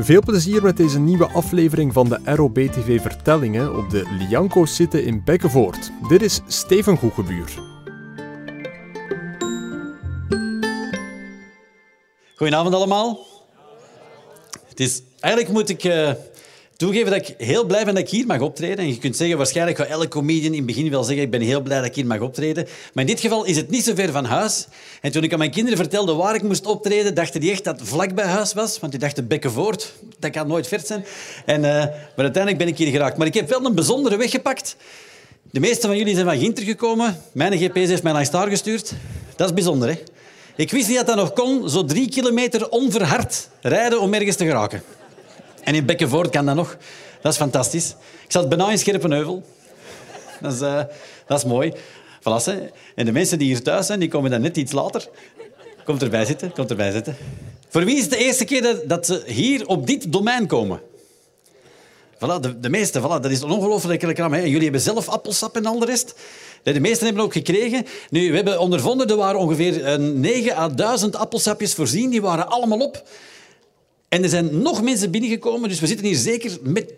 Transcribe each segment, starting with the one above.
Veel plezier met deze nieuwe aflevering van de ROB-TV Vertellingen op de Lianco's zitten in Bekkenvoort. Dit is Steven Goegebuur. Goedenavond allemaal. Het is, eigenlijk moet ik eh, toegeven dat ik heel blij ben dat ik hier mag optreden. En je kunt zeggen, waarschijnlijk gaat elke comedian in het begin wel zeggen ik ben heel blij dat ik hier mag optreden. Maar in dit geval is het niet zo ver van huis. En toen ik aan mijn kinderen vertelde waar ik moest optreden, dachten die echt dat het vlak bij huis was. Want die dachten Bekkenvoort, dat kan nooit ver zijn. En, eh, maar uiteindelijk ben ik hier geraakt. Maar ik heb wel een bijzondere weg gepakt. De meeste van jullie zijn van Ginter gekomen. Mijn GPS heeft mij langs daar gestuurd. Dat is bijzonder, hè? Ik wist niet dat dat nog kon, zo drie kilometer onverhard rijden om ergens te geraken. En in Bekkenvoort kan dat nog. Dat is fantastisch. Ik zat bijna in Scherpenheuvel. Dat is, uh, dat is mooi. Voilà. En de mensen die hier thuis zijn, die komen dan net iets later. Komt erbij zitten, komt erbij zitten. Voor wie is het de eerste keer dat, ze hier op dit domein komen? Voilà, de, de meeste, voilà, dat is ongelooflijk reclame. Hè. Jullie hebben zelf appelsap en al de rest. De meesten hebben ook gekregen. Nu, we hebben ondervonden, er waren ongeveer 9 à 1000 appelsapjes voorzien. Die waren allemaal op. En er zijn nog mensen binnengekomen, dus we zitten hier zeker met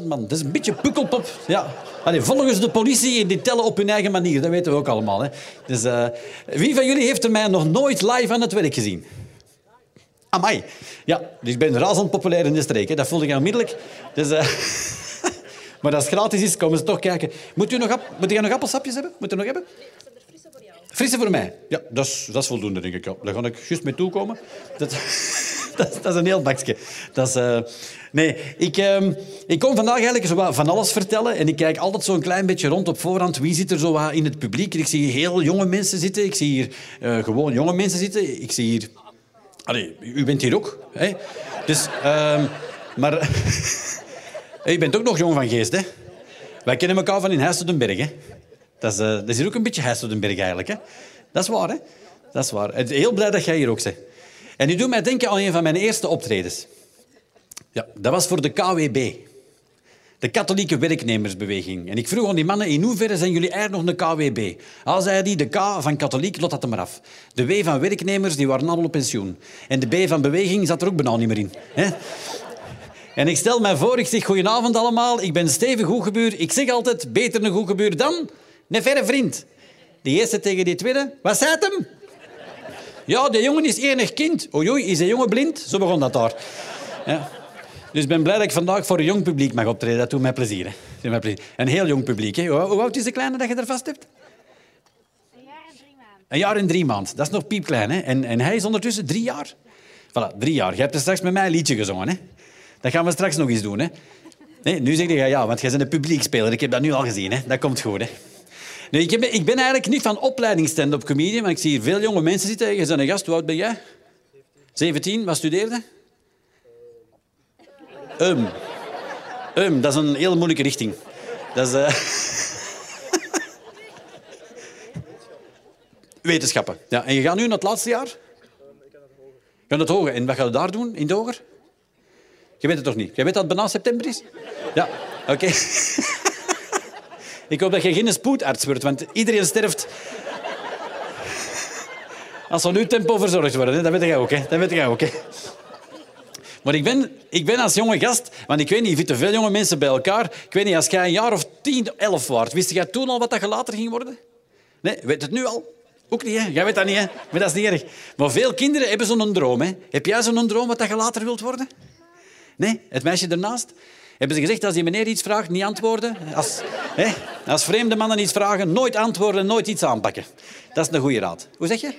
10.000 man. Dat is een beetje pukkelpop. Ja. Allee, volgens de politie, die tellen op hun eigen manier. Dat weten we ook allemaal. Hè. Dus, uh, wie van jullie heeft er mij nog nooit live aan het werk gezien? Amai. Ja, dus ik ben razend populair in de streek. Dat voelde ik onmiddellijk. Dus, uh, maar als het gratis is, komen ze toch kijken. Moet u nog, moet u nog appelsapjes hebben? Moet u nog hebben? Frisse voor mij. Ja, dat is, dat is voldoende, denk ik. Ja. Daar ga ik juist mee toekomen. Dat, dat, is een heel bakje. Dat is, uh... Nee, ik, uh, ik kom vandaag eigenlijk zo van alles vertellen. En ik kijk altijd zo een klein beetje rond op voorhand. Wie zit er zo in het publiek? Ik zie heel jonge mensen zitten. Ik zie hier uh, gewoon jonge mensen zitten. Ik zie hier... Allee, u bent hier ook. Hè? Dus... Uh, maar... je bent ook nog jong van geest, hè? Wij kennen elkaar van in Heijstodenberg, hè? Dat is, uh, dat is hier ook een beetje Heijstodenberg, eigenlijk, hè? Dat is waar, hè? Dat is waar. Heel blij dat jij hier ook bent. En die doet mij denken aan een van mijn eerste optredens. Ja, dat was voor de KWB. De katholieke werknemersbeweging. En ik vroeg aan die mannen, in hoeverre zijn jullie eigenlijk nog een KWB? Al zei die, de K van katholiek, lot dat er maar af. De W van werknemers, die waren allemaal op pensioen. En de B van beweging zat er ook bijna niet meer in. En ik stel mij voor, ik zeg goedenavond allemaal, ik ben Steven Goegebuur. Ik zeg altijd, beter een Goegebuur dan een verre vriend. Die eerste tegen die tweede, wat zei het hem? Ja, de jongen is enig kind. Oei, is de jongen blind? Zo begon dat daar. Dus ik ben blij dat ik vandaag voor een jong publiek mag optreden. Dat doet mij plezier. Hè. Mij plezier. Een heel jong publiek. Hè. Hoe, hoe oud is de kleine dat je er vast hebt? Een jaar en drie maanden. Een jaar en drie maanden. Dat is nog piepklein. Hè. En, en hij is ondertussen drie jaar. Voilà, drie jaar. Je hebt er straks met mij een liedje gezongen. Hè. Dat gaan we straks nog eens doen. Hè. Nee, nu zeg je ja, want jij bent een publiekspeler. Ik heb dat nu al gezien. Hè. Dat komt goed. Hè. Nee, ik, ben, ik ben eigenlijk niet van opleiding stand-up comedian, maar ik zie hier veel jonge mensen zitten. Je bent een gast, hoe oud ben jij? 17. Wat studeerde? Um. Um, dat is een hele moeilijke richting. Dat is... Uh... Wetenschappen. Ja, en je gaat nu naar het laatste jaar? Ik ga naar het hoger. En wat ga je daar doen, in hoger? Je weet het toch niet? Je weet dat het bijna september is? Ja, oké. Ik hoop dat je geen spoedarts wordt, want iedereen sterft... Als er nu tempo verzorgd worden, dat weet jij ook. Hè? Dat weet jij ook. Hè? Maar ik ben, ik ben als jonge gast, want ik weet niet, je vindt te veel jonge mensen bij elkaar. Ik weet niet, als jij een jaar of tien, elf waard, wist jij toen al wat dat je later ging worden? Nee, weet het nu al? Ook niet, hè? Jij weet dat niet, hè? Maar dat is niet erg. Maar veel kinderen hebben zo'n droom, hè? Heb jij zo'n droom wat je later wilt worden? Nee? Het meisje ernaast? Hebben ze gezegd, als die meneer iets vraagt, niet antwoorden? Als, hè? als vreemde mannen iets vragen, nooit antwoorden, nooit iets aanpakken. Dat is een goede raad. Hoe zeg je?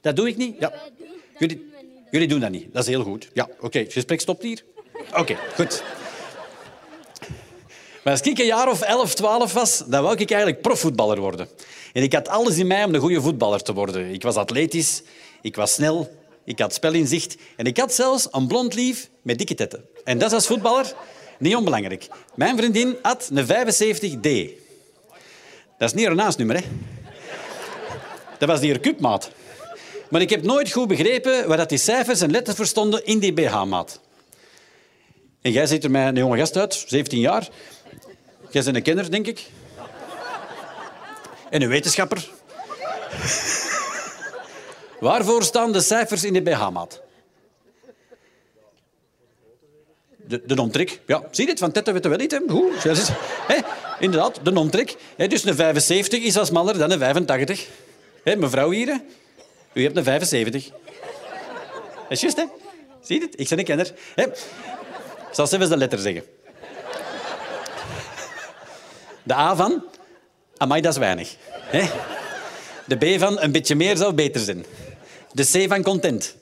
Dat doe ik niet? Ja. Jullie, jullie doen dat niet. Dat is heel goed. Ja, oké. Het gesprek stopt hier. Oké, goed. Maar als ik een jaar of 11, 12 was, dan wou ik eigenlijk profvoetballer worden. En ik had alles in mij om een goede voetballer te worden. Ik was atletisch, ik was snel, ik had spelinzicht en ik had zelfs een blond lief met dikke tetten. En dat is als voetballer niet onbelangrijk. Mijn vriendin had een 75D. Dat is niet haar naastnummer, hè. Dat was die cupmaat. Maar ik heb nooit goed begrepen waar dat die cijfers en letters verstonden in die BH-maat. En jij ziet er met een jonge gast uit, 17 jaar. Jij bent een kenner, denk ik. En een wetenschapper. Waarvoor staan de cijfers in de BH-maat? De, de. Ja, zie je het? Van Tette weten wel niet. Hè? Goed. Inderdaad, de. Hè, dus een 75 is al smaller dan een 85. Hè, mevrouw hier, u hebt een 75. Dat is juist, hè? Zie je het? Ik ben een kenner. Hè? Ik zal zelfs de letter zeggen. De A van... Amai, dat is weinig. De B van een beetje meer zou beter zijn. De C van content.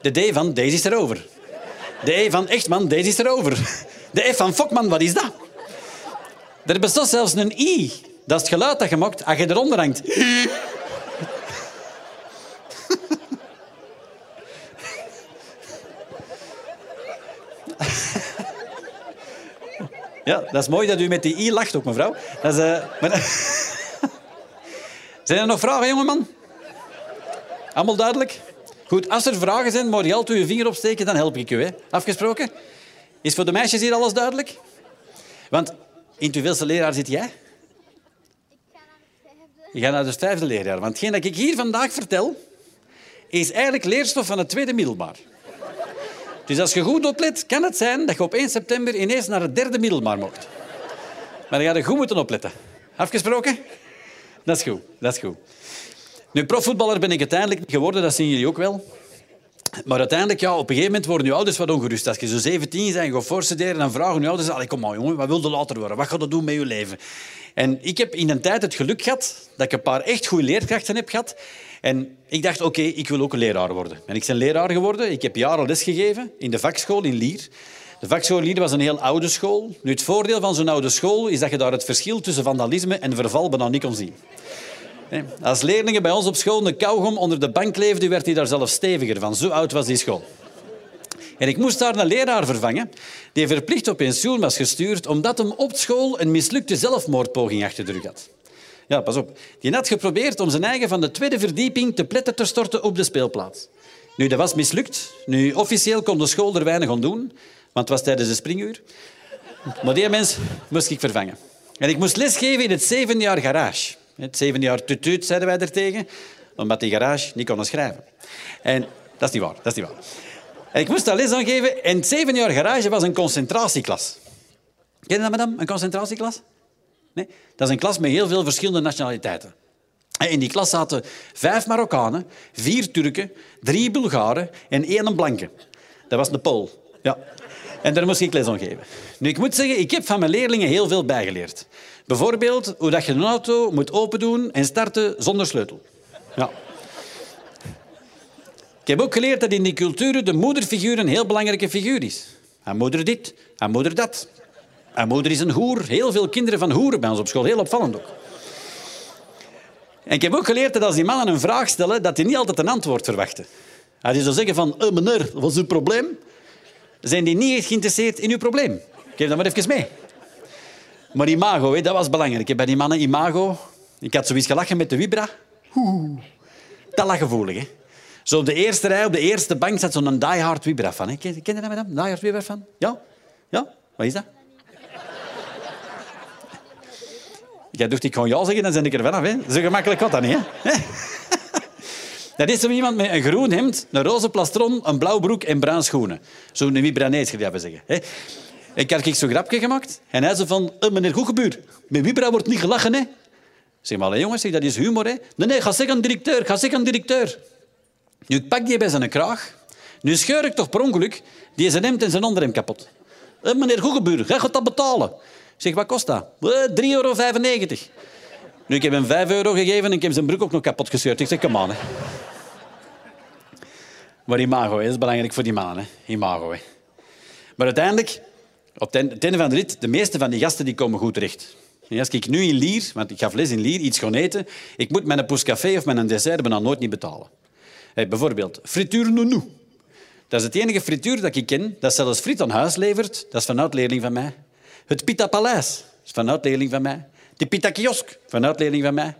De D van deze is erover. De E van echt man, deze is erover. De F van fokman, wat is dat? Er bestaat zelfs een I. Dat is het geluid dat je maakt als je eronder hangt. Ja, dat is mooi dat u met die I lacht ook, mevrouw. Dat eh, maar- Zijn er nog vragen, jongeman? Allemaal duidelijk? Goed, als er vragen zijn, moet je altijd uw vinger opsteken, dan help ik u. Hè? Afgesproken? Is voor de meisjes hier alles duidelijk? Want in hoeveelste leraar zit jij? Je gaat naar het vijfde leerjaar. Want hetgeen dat ik hier vandaag vertel, is eigenlijk leerstof van het tweede middelbaar. Dus als je goed oplet, kan het zijn dat je op 1 september ineens naar het derde middelbaar mocht. Maar dan ga je goed moeten opletten. Afgesproken? Dat is goed, dat is goed. Nu, profvoetballer ben ik uiteindelijk geworden, dat zien jullie ook wel. Maar uiteindelijk, ja, op een gegeven moment worden je ouders wat ongerust. Als je zo 17 bent en gaat voorstuderen, dan vragen je ouders... Kom maar, jongen, wat wil je later worden? Wat ga je doen met je leven? En ik heb in een tijd het geluk gehad dat ik een paar echt goede leerkrachten heb gehad. En ik dacht, oké, ik wil ook een leraar worden. En ik ben leraar geworden. Ik heb jaren lesgegeven in de vakschool in Lier. De vakschool Lier was een heel oude school. Nu, het voordeel van zo'n oude school is dat je daar het verschil tussen vandalisme en verval bijna niet kon zien. Als leerlingen bij ons op school een kauwgom onder de bank leefden, werd hij daar zelfs steviger van. Zo oud was die school. En ik moest daar een leraar vervangen die verplicht op pensioen was gestuurd omdat hem op school een mislukte zelfmoordpoging achter de rug had. Ja, pas op. Die had geprobeerd om zijn eigen van de tweede verdieping te pletten te storten op de speelplaats. Nu, dat was mislukt. Nu, officieel kon de school er weinig aan doen, want het was tijdens de springuur. Maar die mens moest ik vervangen. En ik moest lesgeven in het zevende jaar garage. Het zevende jaar tutuut, zeiden wij er tegen, omdat die garage niet kon schrijven. En dat is niet waar, dat is niet waar. Ik moest daar les aan geven en het zevende jaar garage was een concentratieklas. Ken je dat, madame, een concentratieklas? Nee? Dat is een klas met heel veel verschillende nationaliteiten. En in die klas zaten vijf Marokkanen, vier Turken, drie Bulgaren en één blanke. Dat was de Pool. Ja. En daar moest ik les aan geven. Nu, ik moet zeggen, ik heb van mijn leerlingen heel veel bijgeleerd. Bijvoorbeeld hoe dat je een auto moet opendoen en starten zonder sleutel. Ja. Ik heb ook geleerd dat in die culturen de moederfiguur een heel belangrijke figuur is. Haar moeder dit, haar moeder dat. Haar moeder is een hoer. Heel veel kinderen van hoeren bij ons op school. Heel opvallend ook. En ik heb ook geleerd dat als die mannen een vraag stellen, dat die niet altijd een antwoord verwachten. Als die zo zeggen van, eh, meneer, wat is uw probleem? Zijn die niet geïnteresseerd in uw probleem. Geef dat maar even mee. Maar imago, hè, dat was belangrijk. Bij die mannen imago. Ik had zoiets gelachen met de vibra. Dat lag gevoelig, hè. Zo op de eerste rij, op de eerste bank, zat zo'n diehard vibra van. Ken, je dat, madame? Diehard vibra van? Ja? Ja? Wat is dat? Jij dacht, ik gewoon ja zeggen, dan ben ik er vanaf. Hè. Zo gemakkelijk gaat dat niet. Hè. Dat is zo iemand met een groen hemd, een roze plastron, een blauw broek en bruin schoenen. Zo'n Wibranees, je zeggen. Hè. Ik had ik zo'n grapje gemaakt en hij zei van... "Eh, meneer Goegebuur, met Wibra wordt niet gelachen, hè? Zeg maar, jongens, dat is humor, hè? Nee, nee, ga zeggen directeur, ga zeggen directeur. Nu, ik pak die bij zijn kraag. Nu scheur ik toch per ongeluk die zijn hemd en zijn onderhemd kapot. Eh, meneer Goegebuur, jij gaat dat betalen. Zeg, wat kost dat? Eh, 3,95 euro. Nu, ik heb hem 5 euro gegeven en ik heb zijn broek ook nog kapot gescheurd. Ik zeg, kom aan, hè. Maar imago, hè, is belangrijk voor die mannen. Hè. Imago, hè. Maar uiteindelijk, op het einde van de rit, de meeste van die gasten die komen goed terecht. Als ik nu in Lier, want ik gaf les in Lier, iets gaan eten, ik moet mijn pouscafé of mijn dessert bijna nooit niet betalen. Hey, bijvoorbeeld, frituur nounou. Dat is het enige frituur dat ik ken, dat zelfs friet aan huis levert. Dat is van oud-leerling van mij. Het Pita Paleis is van oud-leerling van mij. De Pita Kiosk van oud-leerling van mij.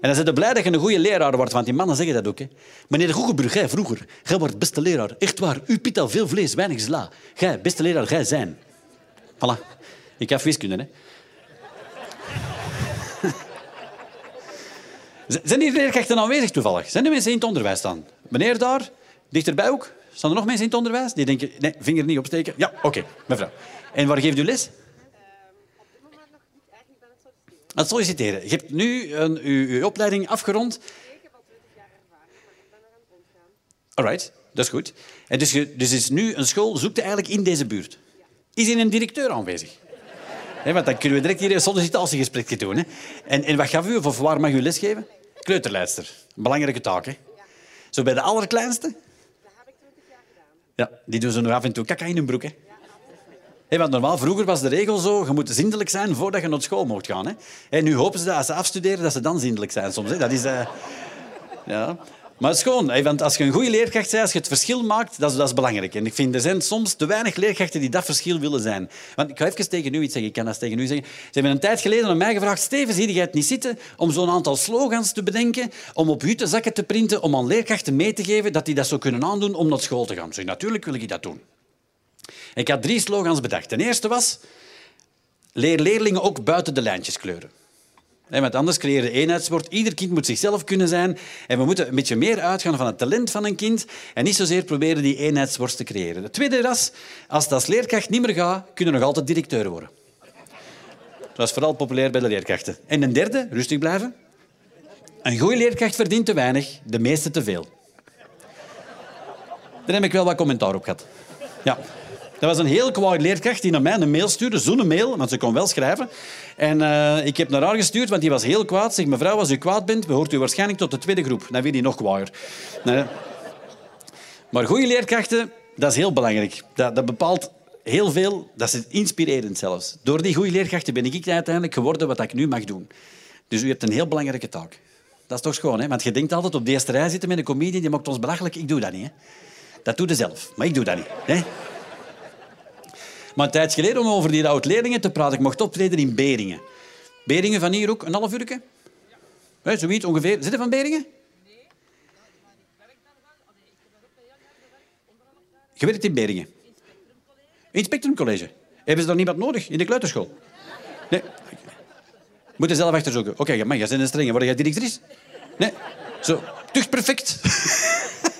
En dan zijn ze blij dat je een goede leraar wordt, want die mannen zeggen dat ook. Hè. Meneer Goegebrug, jij vroeger, jij wordt beste leraar. Echt waar, u pita veel vlees, weinig sla. Jij, beste leraar, jij zijn. Voilà. Ik heb wiskunde, hè. Zijn die leerkrachten aanwezig toevallig? Zijn die mensen in het onderwijs staan? Meneer daar, dichterbij ook? Staan er nog mensen in het onderwijs die denken... Nee, vinger niet opsteken. Ja, oké, mevrouw. En waar geeft u les? Aan het solliciteren. Je hebt nu een, uw, opleiding afgerond. Alright, dat is goed. En dus, dus is nu een school zoekt eigenlijk in deze buurt. Is er een directeur aanwezig? Hè, want dan kunnen we direct hier een sollicitatiegesprek doen. Hè. En, en wat gaf u of waar mag u lesgeven? Kleuterleidster. Een belangrijke taak. Hè? Zo bij de allerkleinste? Ja, die doen ze nog af en toe kaka in hun broek. Hè? Hé, want normaal, vroeger was de regel zo, je moet zindelijk zijn voordat je naar school mocht gaan. Hè? En nu hopen ze dat als ze afstuderen, dat ze dan zindelijk zijn soms. Hè? Dat is... eh, ja. Maar het is gewoon, want als je een goede leerkracht bent, als je het verschil maakt, dat is, dat is belangrijk. En ik vind, er zijn soms te weinig leerkrachten die dat verschil willen zijn. Want ik ga even tegen u iets zeggen, ik kan dat tegen u zeggen. Ze hebben een tijd geleden aan mij gevraagd, Steven, zie jij het niet zitten om zo'n aantal slogans te bedenken, om op zakken te printen, om aan leerkrachten mee te geven dat die dat zo kunnen aandoen om naar school te gaan. Ik natuurlijk wil ik dat doen. Ik had drie slogans bedacht. De eerste was, leer leerlingen ook buiten de lijntjes kleuren. Want anders creëer je. Ieder kind moet zichzelf kunnen zijn. En we moeten een beetje meer uitgaan van het talent van een kind en niet zozeer proberen die eenheidsworst te creëren. De tweede was, als het als leerkracht niet meer gaat, kunnen nog altijd directeur worden. Dat was vooral populair bij de leerkrachten. En een derde, rustig blijven. Een goede leerkracht verdient te weinig, de meeste te veel. Daar heb ik wel wat commentaar op gehad. Ja. Dat was een heel kwaad leerkracht die naar mij een mail stuurde. Zo'n mail, want ze kon wel schrijven. En eh, ik heb naar haar gestuurd, want die was heel kwaad. Zeg, mevrouw, als u kwaad bent, behoort u waarschijnlijk tot de tweede groep. Dan weet hij nog kwaader. Nee. Maar goede leerkrachten, dat is heel belangrijk. Dat, dat bepaalt heel veel. Dat is inspirerend zelfs. Door die goede leerkrachten ben ik uiteindelijk geworden wat ik nu mag doen. Dus u hebt een heel belangrijke taak. Dat is toch schoon, hè? Want je denkt altijd op de eerste rij zitten met een comedian, die maakt ons belachelijk. Ik doe dat niet, hè? Dat doe je zelf, maar ik doe dat niet. Hè? Maar een tijd geleden, om over die oud-leerlingen te praten, ik mocht optreden in Beringen. Beringen van hier ook, een half uurtje? Ja, zoiets ongeveer. Zit je van Beringen? Je werkt in Beringen. In het Spectrum College. Hebben ze daar niemand nodig in de kleuterschool? Nee. Moet je zelf achterzoeken. Oké, okay, maar jij bent een strenge. Word jij directrice? Nee. Zo. Tucht perfect.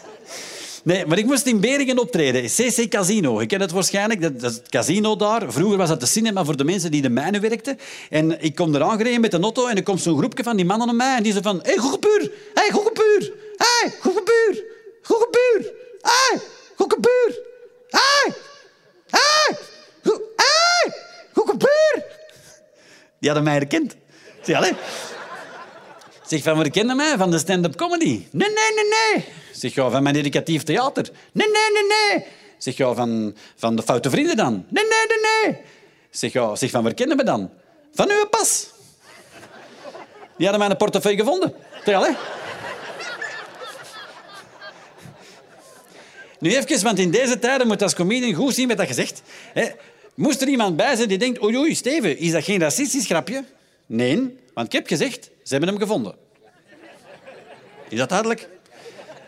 Nee, maar ik moest in Beringen optreden. CC Casino. Je kent het waarschijnlijk. Dat, is het casino daar. Vroeger was dat de cinema voor de mensen die de mijnen werkten. En ik kom eraan gereden met de auto en er komt zo'n groepje van die mannen naar mij en die zeggen van... Hé, hey, goegebuur! Hé, hey, goegebuur! Hé, hey, goegebuur! Goegebuur! Hé, hey, goegebuur! Hé! Hé! Hé! Goegebuur! Die hadden mij herkend. Zeg, allee. Zeg, van waar kennen mij? Van de stand-up comedy. Nee, nee, nee, nee. Zeg, van mijn educatief theater. Nee, nee, nee, nee. Zeg, van, van de foute vrienden dan. Nee, nee, nee, nee. Zeg, van waar kennen we dan? Van uw pas. Die hadden mijn portefeuille gevonden. Zeg, allee. Nu even, want in deze tijden moet als comedian goed zien met dat gezegd. Hè. Moest er iemand bij zijn die denkt... Oei, oei, Steven, is dat geen racistisch grapje? Nee, want ik heb gezegd, ze hebben hem gevonden. Is dat duidelijk?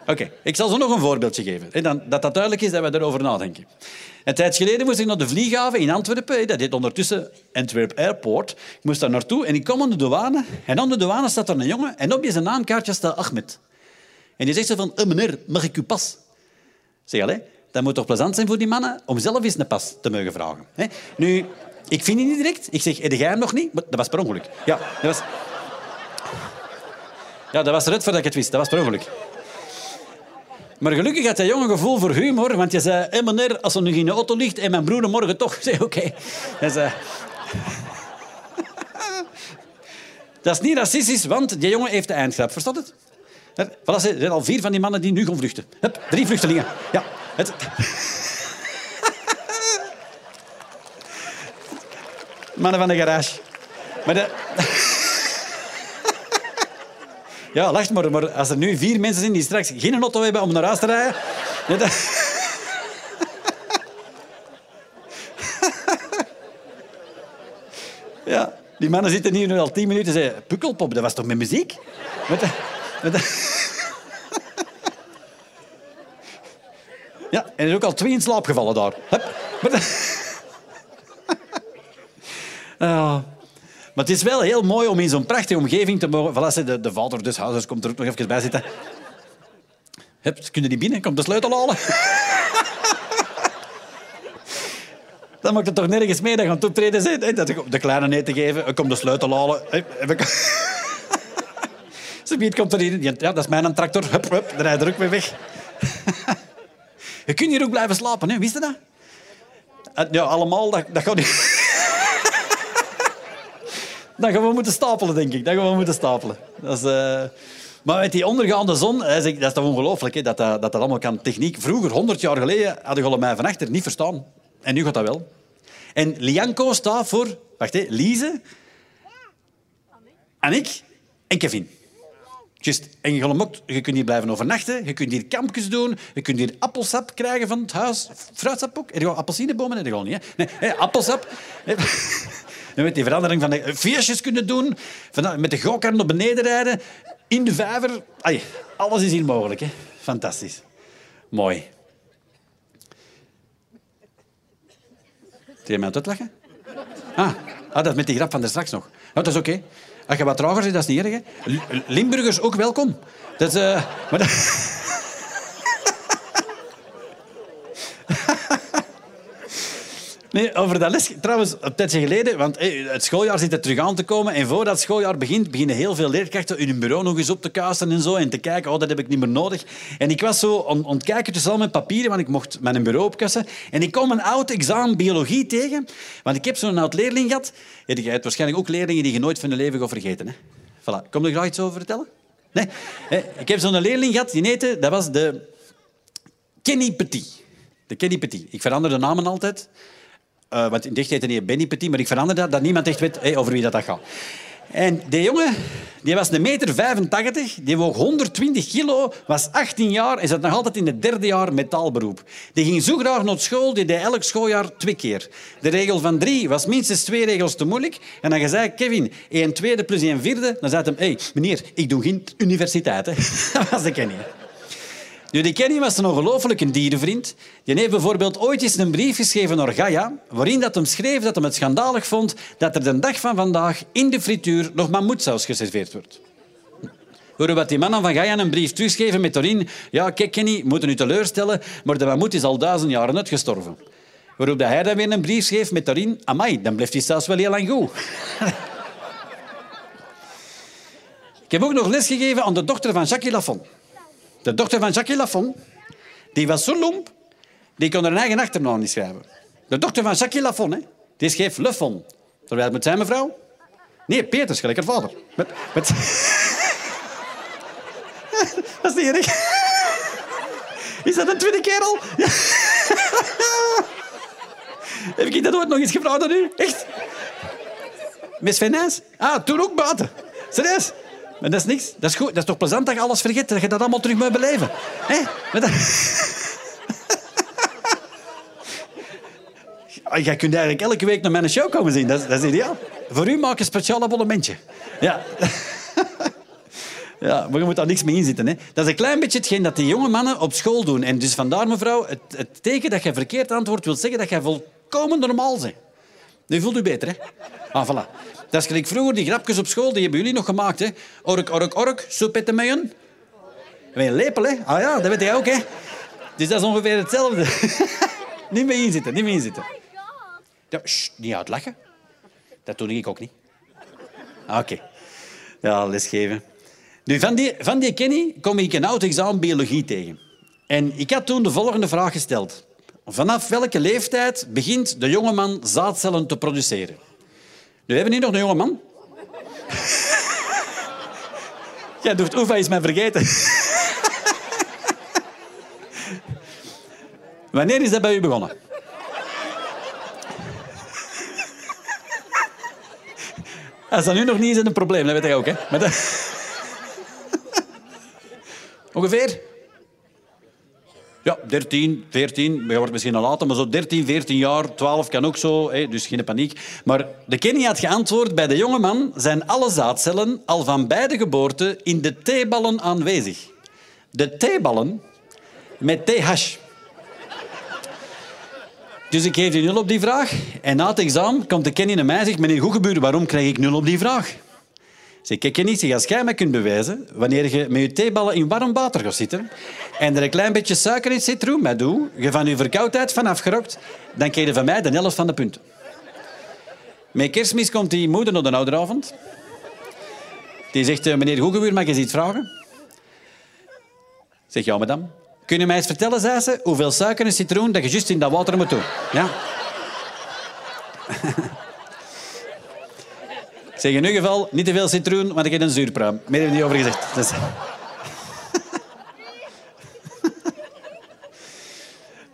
Oké, ik zal zo nog een voorbeeldje geven. Dat dat duidelijk is dat we erover nadenken. Een tijd geleden moest ik naar de vlieghaven in Antwerpen. Dat heet ondertussen Antwerp Airport. Ik moest daar naartoe en ik kom aan de douane. En aan de douane staat er een jongen en op zijn naamkaartje staat Ahmed. En die zegt zo van, eh, meneer, mag ik uw pas? Zeg, allee, dat moet toch plezant zijn voor die mannen om zelf eens een pas te mogen vragen. Nu, ik vind die niet direct. Ik zeg, heb jij hem nog niet? Dat was per ongeluk. Ja, dat was... Ja, dat was voordat ik het wist. Dat was per ongeluk. Maar gelukkig had hij jongen gevoel voor humor, want je zei, hey meneer, als er nu in de auto ligt en mijn broer morgen toch, zei oké. Zei... Dat is niet racistisch, want die jongen heeft de eindgrap. Verstaat het? Er zijn al vier van die mannen die nu gaan vluchten. Hup, drie vluchtelingen. Ja. Het... Mannen van de garage. Maar de... Ja, lacht maar, maar als er nu vier mensen zijn die straks geen auto hebben om naar huis te rijden... Ja, die mannen zitten hier nu al tien minuten en zeggen... Pukkelpop, dat was toch met muziek? Met. Ja, en er is ook al twee in slaap gevallen daar. Hup ja, maar het is wel heel mooi om in zo'n prachtige omgeving te mogen... Voilà, de, de vader dus houders komt er ook nog even bij zitten. Hup, kunnen die binnen? komt de sleutel halen. Dan mag het toch nergens mee dat gaan toetreden zijn. Dat ik de kleine nee te geven. Kom de sleutel halen. Ze biedt komt erin. Ja, dat is mijn tractor. Hup, hup, dan rijdt er ook weer weg. je kunt hier ook blijven slapen, hè? wist je dat? Eh, ja, allemaal, dat, dat gaat niet dat gaan we moeten stapelen, denk ik. Dat gaan we moeten stapelen. Dat is, eh, Maar met die ondergaande zon, dat is toch ongelooflijk, dat, dat dat allemaal kan. Techniek. Vroeger, 100 jaar geleden, hadden we mij van achter niet verstaan. En nu gaat dat wel. En Lianco staat voor... Wacht, hè, Lise... Annick en Kevin. Just. En je, je kunt hier blijven overnachten, je kunt hier kampjes doen, je kunt hier appelsap krijgen van het huis. Fruitsap ook. Je gewoon appelsinebomen? Nee, dat niet. Hè? Nee, hè, appelsap. Met die verandering van de feestjes kunnen doen, met de gokar naar beneden rijden, in de vijver. Alles is hier mogelijk. Hè? Fantastisch. Mooi. Zie je mij aan het uitlachen? Ah, ah, dat met die grap van daar straks nog. Ja, dat is oké. Als je wat trager zit, dat is niet erg. Limburgers ook welkom. Dat is... eh, maar dat- Nee, over dat les... Trouwens, een tijdje geleden, want het schooljaar zit er terug aan te komen. En voordat het schooljaar begint, beginnen heel veel leerkrachten hun bureau nog eens op te kasten en zo. En te kijken, oh, dat heb ik niet meer nodig. En ik was zo aan het al mijn papieren, want ik mocht mijn bureau opkussen. En ik kom een oud examen biologie tegen. Want ik heb zo'n oud leerling gehad. Je hebt waarschijnlijk ook leerlingen die je nooit van je leven gaat vergeten. Hè? Voilà. Kom er graag iets over vertellen? Nee? Ik heb zo'n leerling gehad, die heette... Dat was de Kenny Petit. De Kenny Petit. Ik verander de namen altijd. Eh, want in dicht heette hij Benny Petit, maar ik verander dat, dat niemand echt weet over wie dat, dat gaat. En die jongen die was een meter 85, die woog 120 kilo, was 18 jaar en zat nog altijd in het derde jaar metaalberoep. Die ging zo graag naar school, die deed elk schooljaar twee keer. De regel van drie was minstens twee regels te moeilijk. En dan zei Kevin, 1 tweede plus 1 vierde, dan zei hij, hey, meneer, ik doe geen universiteit. Hè. Dat was de Kenny. Die Kenny was een ongelooflijke dierenvriend. Die heeft bijvoorbeeld ooit eens een brief geschreven naar Gaia, waarin dat hem schreef dat hij het schandalig vond dat er de dag van vandaag in de frituur nog mammoetsaus geserveerd wordt. Horen wat die mannen van Gaia een brief terugschreven met erin... Ja, kijk Kenny, moeten u teleurstellen, maar de mammoet is al duizend jaren uitgestorven. Waarop hij dan weer een brief schreef met erin... Amai, dan blijft die saus wel heel lang goed. Ik heb ook nog les gegeven aan de dochter van Jacques Lafont. De dochter van Jacques Lafont, die was zo lomp, die kon haar eigen achternaam niet schrijven. De dochter van Jacques Lafont, hè, die schreef Lefont. Terwijl het met zijn mevrouw? Nee, Peters, gelijk haar vader. Met, met... dat is niet erg. Is dat een tweede kerel? Heb ik dat ooit nog eens gevraagd aan u? Echt? Miss Venijs? Ah, toen ook buiten. Serieus? Maar dat is niks. Dat is goed. Dat is toch plezant dat je alles vergeet, dat je dat allemaal terug moet beleven. Hé? Dat... Ah, Jij kunt eigenlijk elke week naar mijn show komen zien. Dat is, dat is ideaal. Voor u maak ik een speciaal abonnementje. Ja. Ja, maar je moet daar niks mee inzitten. Hè. Dat is een klein beetje hetgeen dat die jonge mannen op school doen. En dus vandaar, mevrouw, het, het teken dat je verkeerd antwoordt wil zeggen dat je volkomen normaal bent. Nu voelt u beter, hè? Ah, voilà. Dat is gelijk vroeger, die grapjes op school, die hebben jullie nog gemaakt, hè? Ork, ork, ork, soepette met een... Met een lepel, hè? Ah ja, dat weet jij ook, hè? Dus dat is ongeveer hetzelfde. niet mee inzitten, niet mee inzitten. Ja, sst, niet uitlachen. Dat doe ik ook niet. Ah, Oké. Ja, lesgeven. Nu, van die, van die Kenny kom ik een oud examen biologie tegen. En ik had toen de volgende vraag gesteld. Vanaf welke leeftijd begint de jongeman zaadcellen te produceren? Nu hebben we hier nog een jongeman. Jij doet Oefa is mij vergeten. Wanneer is dat bij u begonnen? Als dat nu nog niet is, is het een probleem. Dat weet jij ook, hè? Maar dat- Ongeveer? Ja, 13, 14. Je wordt misschien al later, maar zo 13, 14 jaar, 12 kan ook zo, hè, dus geen paniek. Maar de Kenny had geantwoord, bij de jonge man zijn alle zaadcellen al van bij de geboorte in de T-ballen aanwezig. De T-ballen met TH. Dus ik geef die nul op die vraag. En na het examen komt de Kenny naar mij en zegt... Meneer Goegebuur, waarom krijg ik nul op die vraag? Zeg, kijk je niet, zeg, als jij mij kunt bewijzen, wanneer je met je theeballen in warm water gaat zitten en er een klein beetje suiker in citroen bij doet, je van je verkoudheid vanaf gerokt, dan krijg je van mij de helft van de punten. Met kerstmis komt die moeder naar de ouderavond. Die zegt, eh, meneer Goegebuur, mag ik eens iets vragen? Zeg, ja, madame. Kun je mij eens vertellen, zei ze, hoeveel suiker en citroen dat je juist in dat water moet doen? Ja. Zeg in ieder geval niet te veel citroen, want ik heb een zuurpruim. Meer heb ik niet over gezegd.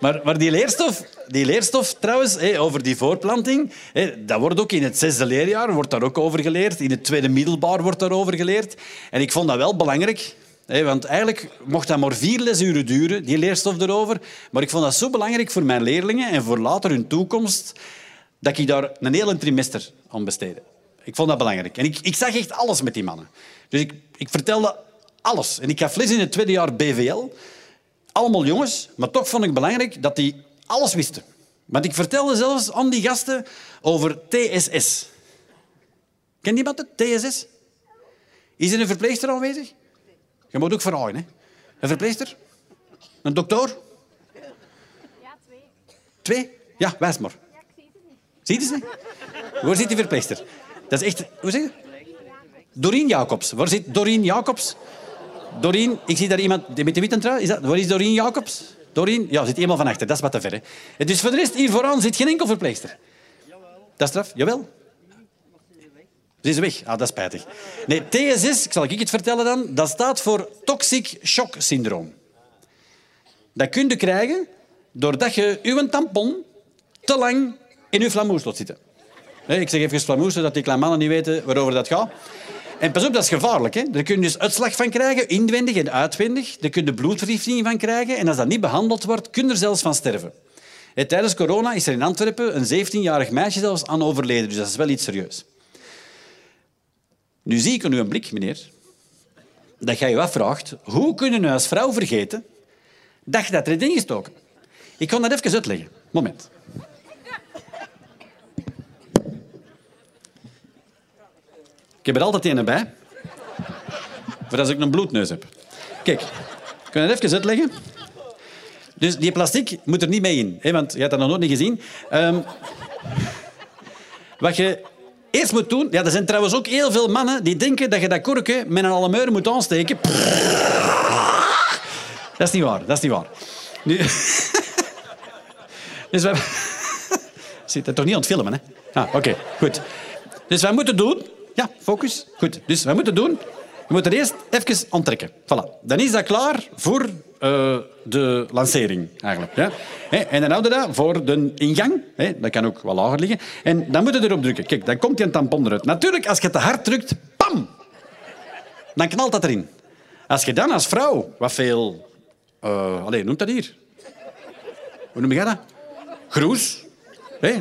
Maar, die, leerstof, die leerstof trouwens, over die voorplanting, dat wordt ook in het zesde leerjaar wordt daar ook over geleerd. In het tweede middelbaar wordt daarover geleerd. En ik vond dat wel belangrijk. Hé, want eigenlijk mocht dat maar vier lesuren duren, die leerstof erover. Maar ik vond dat zo belangrijk voor mijn leerlingen en voor later hun toekomst, dat ik daar een hele trimester aan besteedde. Ik vond dat belangrijk. En ik, ik zag echt alles met die mannen. Dus ik, ik vertelde alles. En ik gaf les in het tweede jaar BVL. Allemaal jongens, maar toch vond ik belangrijk dat die alles wisten. Want ik vertelde zelfs aan die gasten over TSS. Ken iemand het, TSS? Is er een verpleegster aanwezig? Je moet ook vragen, hè? Een verpleegster? Een dokter? Ja, twee. Twee? Ja, wijs maar. Ja, ik zie het niet. Zie je ze? Waar zit die verpleegster? Dat is echt... Hoe zeg je? Doreen Jacobs. Waar zit Doreen Jacobs? Doreen, ik zie daar iemand met de witte trui. Is dat, waar is Doreen Jacobs? Doreen? Ja, zit helemaal van achter. Dat is wat te ver. Hè. Dus voor de rest, hier vooraan zit geen enkel verpleegster. Dat is straf? Jawel. Ze is weg. Ah, dat is spijtig. Nee, TSS, ik zal ik het vertellen dan, dat staat voor Toxic Shock Syndroom. Dat kun je krijgen doordat je uw tampon te lang in je flamoes laat zitten. Ik zeg even flamoes, zodat die kleine mannen niet weten waarover dat gaat. En pas op, dat is gevaarlijk. Hè? Daar kun je dus uitslag van krijgen, inwendig en uitwendig. Daar kun je bloedvergiftiging van krijgen. En als dat niet behandeld wordt, kun je er zelfs van sterven. Tijdens corona is er in Antwerpen een 17-jarig meisje zelfs aan overleden. Dus dat is wel iets serieus. Nu zie ik aan uw blik, meneer, dat jij je afvraagt, hoe kunnen je als vrouw vergeten dat je dat erin gestoken? Ik kan dat even uitleggen. Moment. Ik heb er altijd een bij. Voor als ik een bloedneus heb. Kijk, ik kan het even uitleggen. Dus die plastic moet er niet mee in, hè, want je hebt dat nog nooit niet gezien. Ehm, wat je eerst moet doen... Ja, er zijn trouwens ook heel veel mannen die denken dat je dat korkje met een alarmeur moet aansteken. Dat is niet waar, dat is niet waar. Nu... Dus we... Zit er toch niet aan het filmen, hè? Ah, oké, goed. Dus wat moeten doen... Ja, focus. Goed. Dus wat moeten doen... Je moet er eerst even onttrekken. Voilà. Dan is dat klaar voor eh, de lancering, eigenlijk. Ja? En dan houden we dat voor de ingang. Dat kan ook wel lager liggen. En dan moet je erop drukken. Kijk, dan komt die tampon eruit. Natuurlijk, als je te hard drukt, pam! Dan knalt dat erin. Als je dan als vrouw wat veel... eh allee, noemt dat hier? Hoe noem je dat? Groes.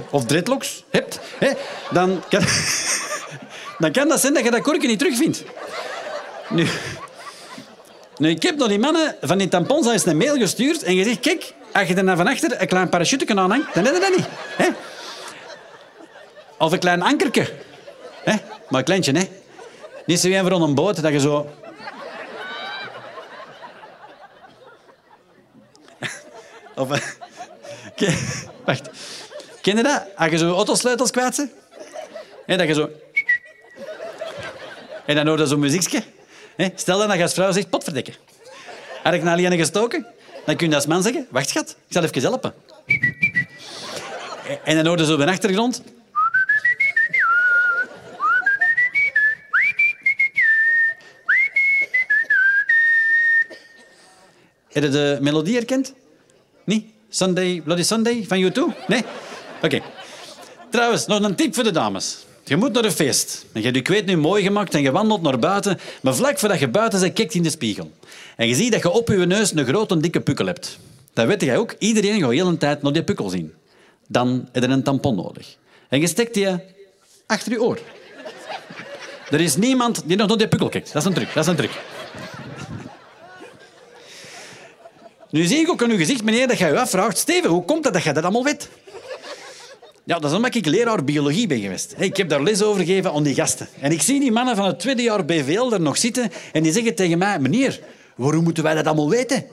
Of dreadlocks hebt. Hè? Dan, kan, dan kan dat zijn dat je dat korkje niet terugvindt. Nu, nu, ik heb nog die mannen van die tampons eens een mail gestuurd en gezegd, kijk, als je er van achter een klein parachute aanhangt, dan heb je dat niet. Hè? Of een klein ankerke. Hè? Maar een kleintje, hè. Niet zo voor een boot dat je zo... Of... eh, Wacht. Ken je dat? Als je zo autosleutels kwijt bent? Hè, dat je zo... En dan hoor je zo'n muziekje. Stel dan dat je als vrouw zegt, potverdikken. Had ik naar Liane gestoken? Dan kun je als man zeggen, wacht schat, ik zal even helpen. En dan hoor je zo op achtergrond... Heb je de melodie herkend? Niet? Sunday, Bloody Sunday van U2? Nee? Oké. Trouwens, nog een tip voor de dames. Je moet naar een feest. En je hebt je kweet nu mooi gemaakt en je wandelt naar buiten. Maar vlak voordat je buiten bent, kijkt in de spiegel. En je ziet dat je op je neus een grote, dikke pukkel hebt. Dan weet jij ook, iedereen gaat heel een tijd naar die pukkel zien. Dan heb je een tampon nodig. En je steekt die achter je oor. Er is niemand die nog naar die pukkel kijkt. Dat is een truc. Dat is een truc. Nu zie ik ook aan uw gezicht, meneer, dat jij je afvraagt... Steven, hoe komt het dat jij dat allemaal weet? Ja, dat is omdat ik leraar biologie ben geweest. Ik heb daar les over gegeven aan die gasten. En ik zie die mannen van het tweede jaar BVL er nog zitten en die zeggen tegen mij... Meneer, waarom moeten wij dat allemaal weten?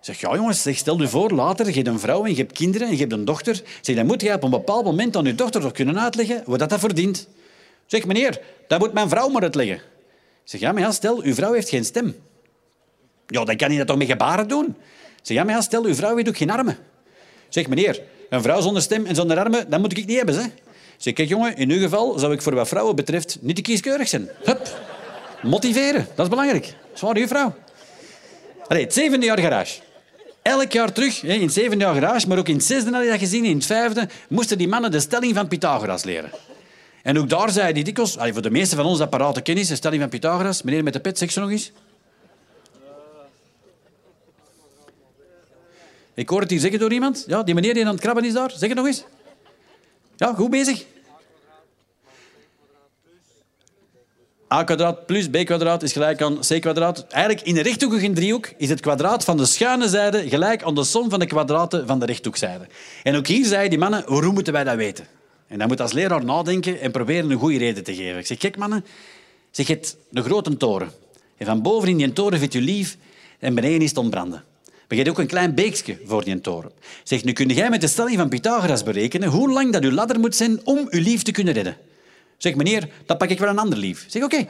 Zeg, ja jongens, zeg, stel je voor, later, je hebt een vrouw en je hebt kinderen en je hebt een dochter. Zeg, dan moet je op een bepaald moment aan je dochter toch kunnen uitleggen wat dat, dat verdient. Zeg, meneer, dat moet mijn vrouw maar uitleggen. Zeg, ja, maar stel, uw vrouw heeft geen stem. Ja, dan kan hij dat toch met gebaren doen? Zeg, ja, maar stel, uw vrouw heeft ook geen armen. Zeg, meneer, een vrouw zonder stem en zonder armen, dat moet ik niet hebben. Hè? Kijk jongen, in uw geval zou ik voor wat vrouwen betreft niet te kieskeurig zijn. Hup. Motiveren, dat is belangrijk. Zwaar, juffrouw. Allee, het zevende jaar garage. Elk jaar terug, in het zevende jaar garage, maar ook in het zesde had je dat gezien, in het vijfde, moesten die mannen de stelling van Pythagoras leren. En ook daar zei die dikwijls, voor de meeste van ons apparaten kennis, de stelling van Pythagoras. Meneer met de pet, zeg ze nog eens. Ik hoor het hier zeggen door iemand. Ja, die meneer die aan het krabben is daar. Zeg het nog eens. Ja, goed bezig. a kwadraat plus b kwadraat is gelijk aan c kwadraat. Eigenlijk in een rechthoekige driehoek is het kwadraat van de schuine zijde gelijk aan de som van de kwadraten van de rechthoekzijde. En ook hier zeiden die mannen, hoe moeten wij dat weten? En dan moet als leraar nadenken en proberen een goede reden te geven. Ik zeg, kijk mannen, zeg, je hebt een grote toren. En van boven in die toren vindt je lief en beneden is het ontbranden. Maar je ook een klein beekje voor die toren. Zeg, nu kun jij met de stelling van Pythagoras berekenen hoe lang dat uw ladder moet zijn om uw lief te kunnen redden. Zeg, meneer, dan pak ik wel een ander lief. Zeg, oké.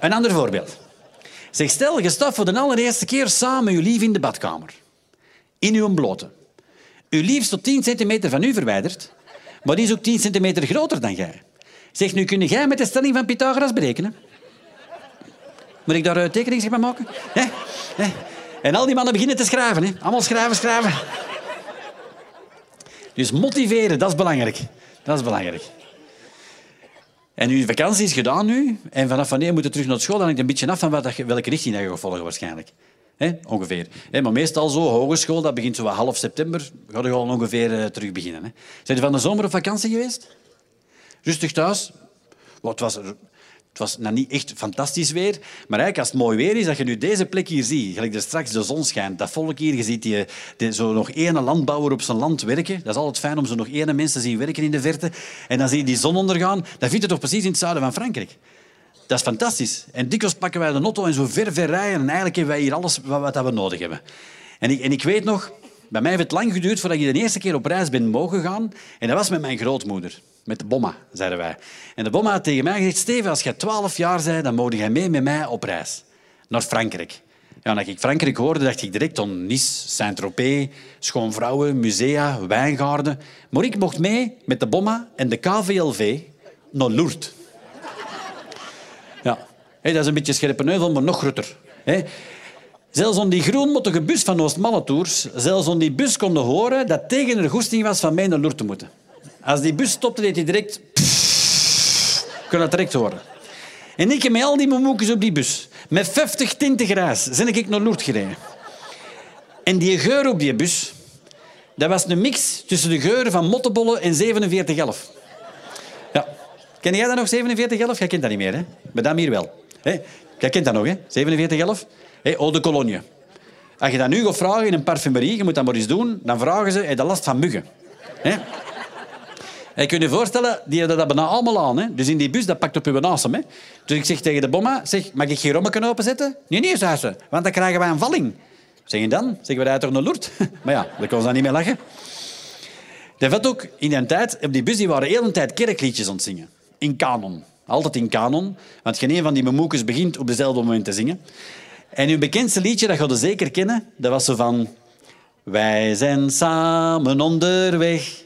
Een ander voorbeeld. Zeg, stel, je staat voor de allereerste keer samen uw lief in de badkamer. In uw blote. Uw lief is tot 10 centimeter van u verwijderd, maar die is ook 10 centimeter groter dan jij. Zeg, nu kun jij met de stelling van Pythagoras berekenen. Moet ik daar een tekening van maken? Hè? En al die mannen beginnen te schrijven. Hè? Allemaal schrijven, schrijven. Dus motiveren, dat is belangrijk. Dat is belangrijk. En uw vakantie is gedaan nu. En vanaf wanneer moet je terug naar school? Dan hangt een beetje af van wat, welke richting je gaat volgen waarschijnlijk. Hè? Ongeveer. Maar meestal zo, hogeschool, dat begint zo wat half september. Ga je al ongeveer eh, terug beginnen. Hè? Zijn je van de zomer op vakantie geweest? Rustig thuis? Het was, het was nou niet echt fantastisch weer. Maar eigenlijk, als het mooi weer is, dat je nu deze plek hier ziet, gelijk er straks de zon schijnt, dat volk hier, je ziet die, zo nog ene landbouwer op zijn land werken. Dat is altijd fijn om zo nog ene mensen te zien werken in de verte. En dan zie je die zon ondergaan. Dat vindt je toch precies in het zuiden van Frankrijk. Dat is fantastisch. En dikwijls pakken wij de auto en zo ver, ver rijden. En eigenlijk hebben wij hier alles wat, wat we nodig hebben. En ik, en ik weet nog, bij mij heeft het lang geduurd voordat ik de eerste keer op reis ben mogen gaan. En dat was met mijn grootmoeder. Met de bomma, zeiden wij. En de bomma had tegen mij gezegd... Steven, als jij 12 jaar bent, dan mogen jij mee met mij op reis. Naar Frankrijk. Ja, als ik Frankrijk hoorde, dacht ik direct aan Nice, Saint-Tropez, schoonvrouwen, musea, wijngaarden. Maar ik mocht mee met de bomma en de KVLV naar Lourdes. Ja. Dat is een beetje scherpeneuvel, maar nog groter. Hé. Zelfs om die groenmottige bus van Oostmannetours, zelfs om die bus konden horen dat tegen de goesting was van mij naar Lourdes te moeten. Als die bus stopte, deed hij direct... Kon dat direct horen. En ik met al die momoekjes op die bus, met 50 tinten grijs, ben ik naar Lourdes gereden. En die geur op die bus, dat was een mix tussen de geuren van mottebollen en 4711. Ja. Ken jij dat nog, 4711? Jij kent dat niet meer, hè? Madame hier wel. Jij kent dat nog, hè? 4711? Hé, Eau de Cologne. Als je dat nu gaat vragen in een parfumerie, je moet dat maar eens doen, dan vragen ze, heb je last van muggen? Hè? En je kunt je voorstellen, die hebben dat bijna allemaal aan. Hè? Dus in die bus, dat pakt op je asem. Hè? Dus ik zeg tegen de bomma, zeg, mag ik geen rommeken openzetten? Nee, nee, zei ze, want dan krijgen wij een valling. Zeg je dan? Zeggen we dat toch naar Lourdes? Maar ja, daar kon ze dan niet meer lachen. Dat had ook in die tijd, op die bus die waren de hele tijd kerkliedjes aan het zingen. In kanon. Altijd in kanon. Want geen een van die memoekes begint op dezelfde moment te zingen. En uw bekendste liedje, dat ga je zeker kennen, dat was zo van... Wij zijn samen onderweg.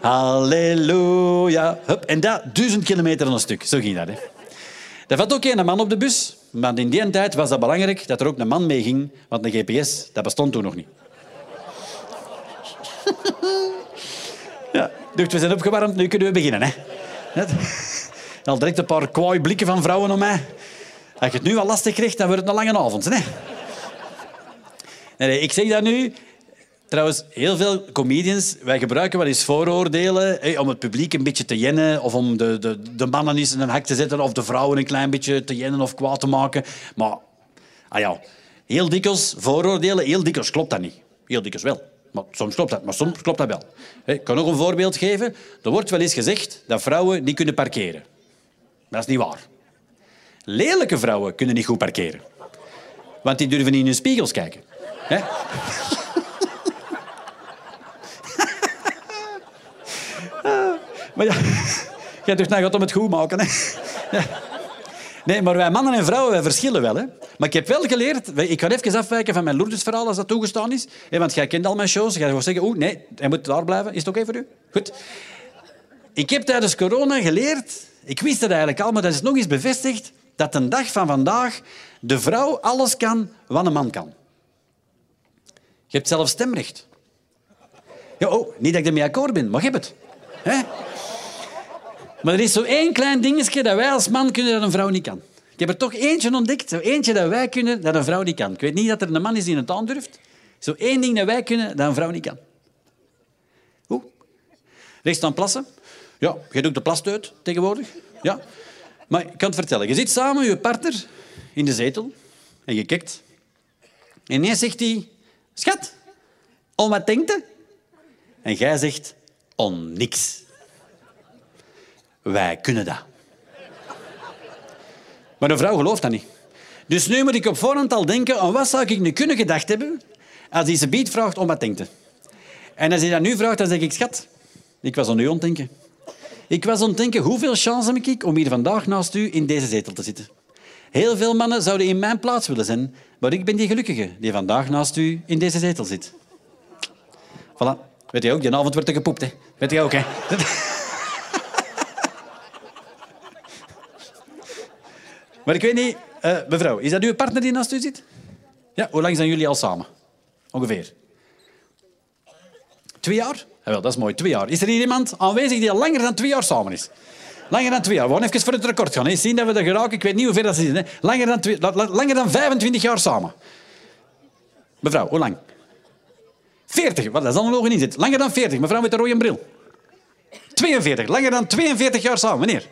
Halleluja. Hup. En dat duizend kilometer aan een stuk. Zo ging dat. Hè. Er had ook een man op de bus. Maar in die tijd was dat belangrijk dat er ook een man mee ging. Want een GPS, dat bestond toen nog niet. Ja, dus we zijn opgewarmd, nu kunnen we beginnen. Hè. Net. Al direct een paar kwaai blikken van vrouwen om mij. Als je het nu al lastig krijgt, dan wordt het een lange avond. Nee, nee, ik zeg dat nu. Trouwens, heel veel comedians, wij gebruiken wel eens vooroordelen om het publiek een beetje te jennen of om de, de, de mannen eens in een hek te zetten of de vrouwen een klein beetje te jennen of kwaad te maken. Maar, ah ja, heel dikwijls vooroordelen, heel dikwijls klopt dat niet. Heel dikwijls wel. Maar soms klopt dat, maar soms klopt dat wel. Hè, Ik kan nog een voorbeeld geven. Er wordt wel eens gezegd dat vrouwen niet kunnen parkeren. Dat is niet waar. Lelijke vrouwen kunnen niet goed parkeren. Want die durven niet in hun spiegels kijken. Hè? maar ja, jij dacht, nou gaat om het goed maken. Hè? Nee, maar wij mannen en vrouwen wij verschillen wel. Hè? Maar ik heb wel geleerd... Ik ga even afwijken van mijn Lourdes-verhaal, als dat toegestaan is. Want jij kent al mijn shows. Jij gaat zeggen, oeh, nee, hij moet daar blijven. Is het oké voor u? Goed. Ik heb tijdens corona geleerd... Ik wist het eigenlijk al, maar dat is nog eens bevestigd... dat de dag van vandaag de vrouw alles kan wat een man kan. Je hebt zelf stemrecht. Ja, oh, niet dat ik ermee akkoord ben, maar je het. Maar er is zo één klein dingetje dat wij als man kunnen dat een vrouw niet kan. Ik heb er toch eentje ontdekt, zo eentje dat wij kunnen dat een vrouw niet kan. Ik weet niet dat er een man is die het aandurft. Zo één ding dat wij kunnen dat een vrouw niet kan. Hoe? Rechts aan plassen. Ja, je doet de plasteut tegenwoordig. Ja. Maar ik kan het vertellen. Je zit samen je partner in de zetel en je kijkt. En ineens zegt hij... Schat, om wat denkt? En jij zegt... Om niks. Wij kunnen dat. Maar een vrouw gelooft dat niet. Dus nu moet ik op voorhand al denken aan wat zou ik nu kunnen gedacht hebben als hij ze biedt vraagt om wat denkt. En als hij dat nu vraagt, dan zeg ik, schat, ik was aan u aan het denken. Ik was aan het denken, hoeveel chance heb ik om hier vandaag naast u in deze zetel te zitten? Heel veel mannen zouden in mijn plaats willen zijn, maar ik ben die gelukkige die vandaag naast u in deze zetel zit. Voilà. Weet je ook, die avond wordt er gepoept. Hè? Weet je ook, hè? Maar ik weet niet, eh, mevrouw, is dat uw partner die naast u zit? Ja, hoe lang zijn jullie al samen? Ongeveer. Twee jaar? Ja, wel, dat is mooi, twee jaar. Is er hier iemand aanwezig die al langer dan twee jaar samen is? Langer dan twee jaar. We gaan even voor het record gaan. Hè. Zien dat we er geraken. Ik weet niet hoeveel dat. Hè. Langer, dan twee, la- la- langer dan 25 jaar samen. Mevrouw, hoe lang? 40. Wat, dat is al een logen in zit. Langer dan 40. Mevrouw met de rode bril. 42. Langer dan 42 jaar samen. Wanneer?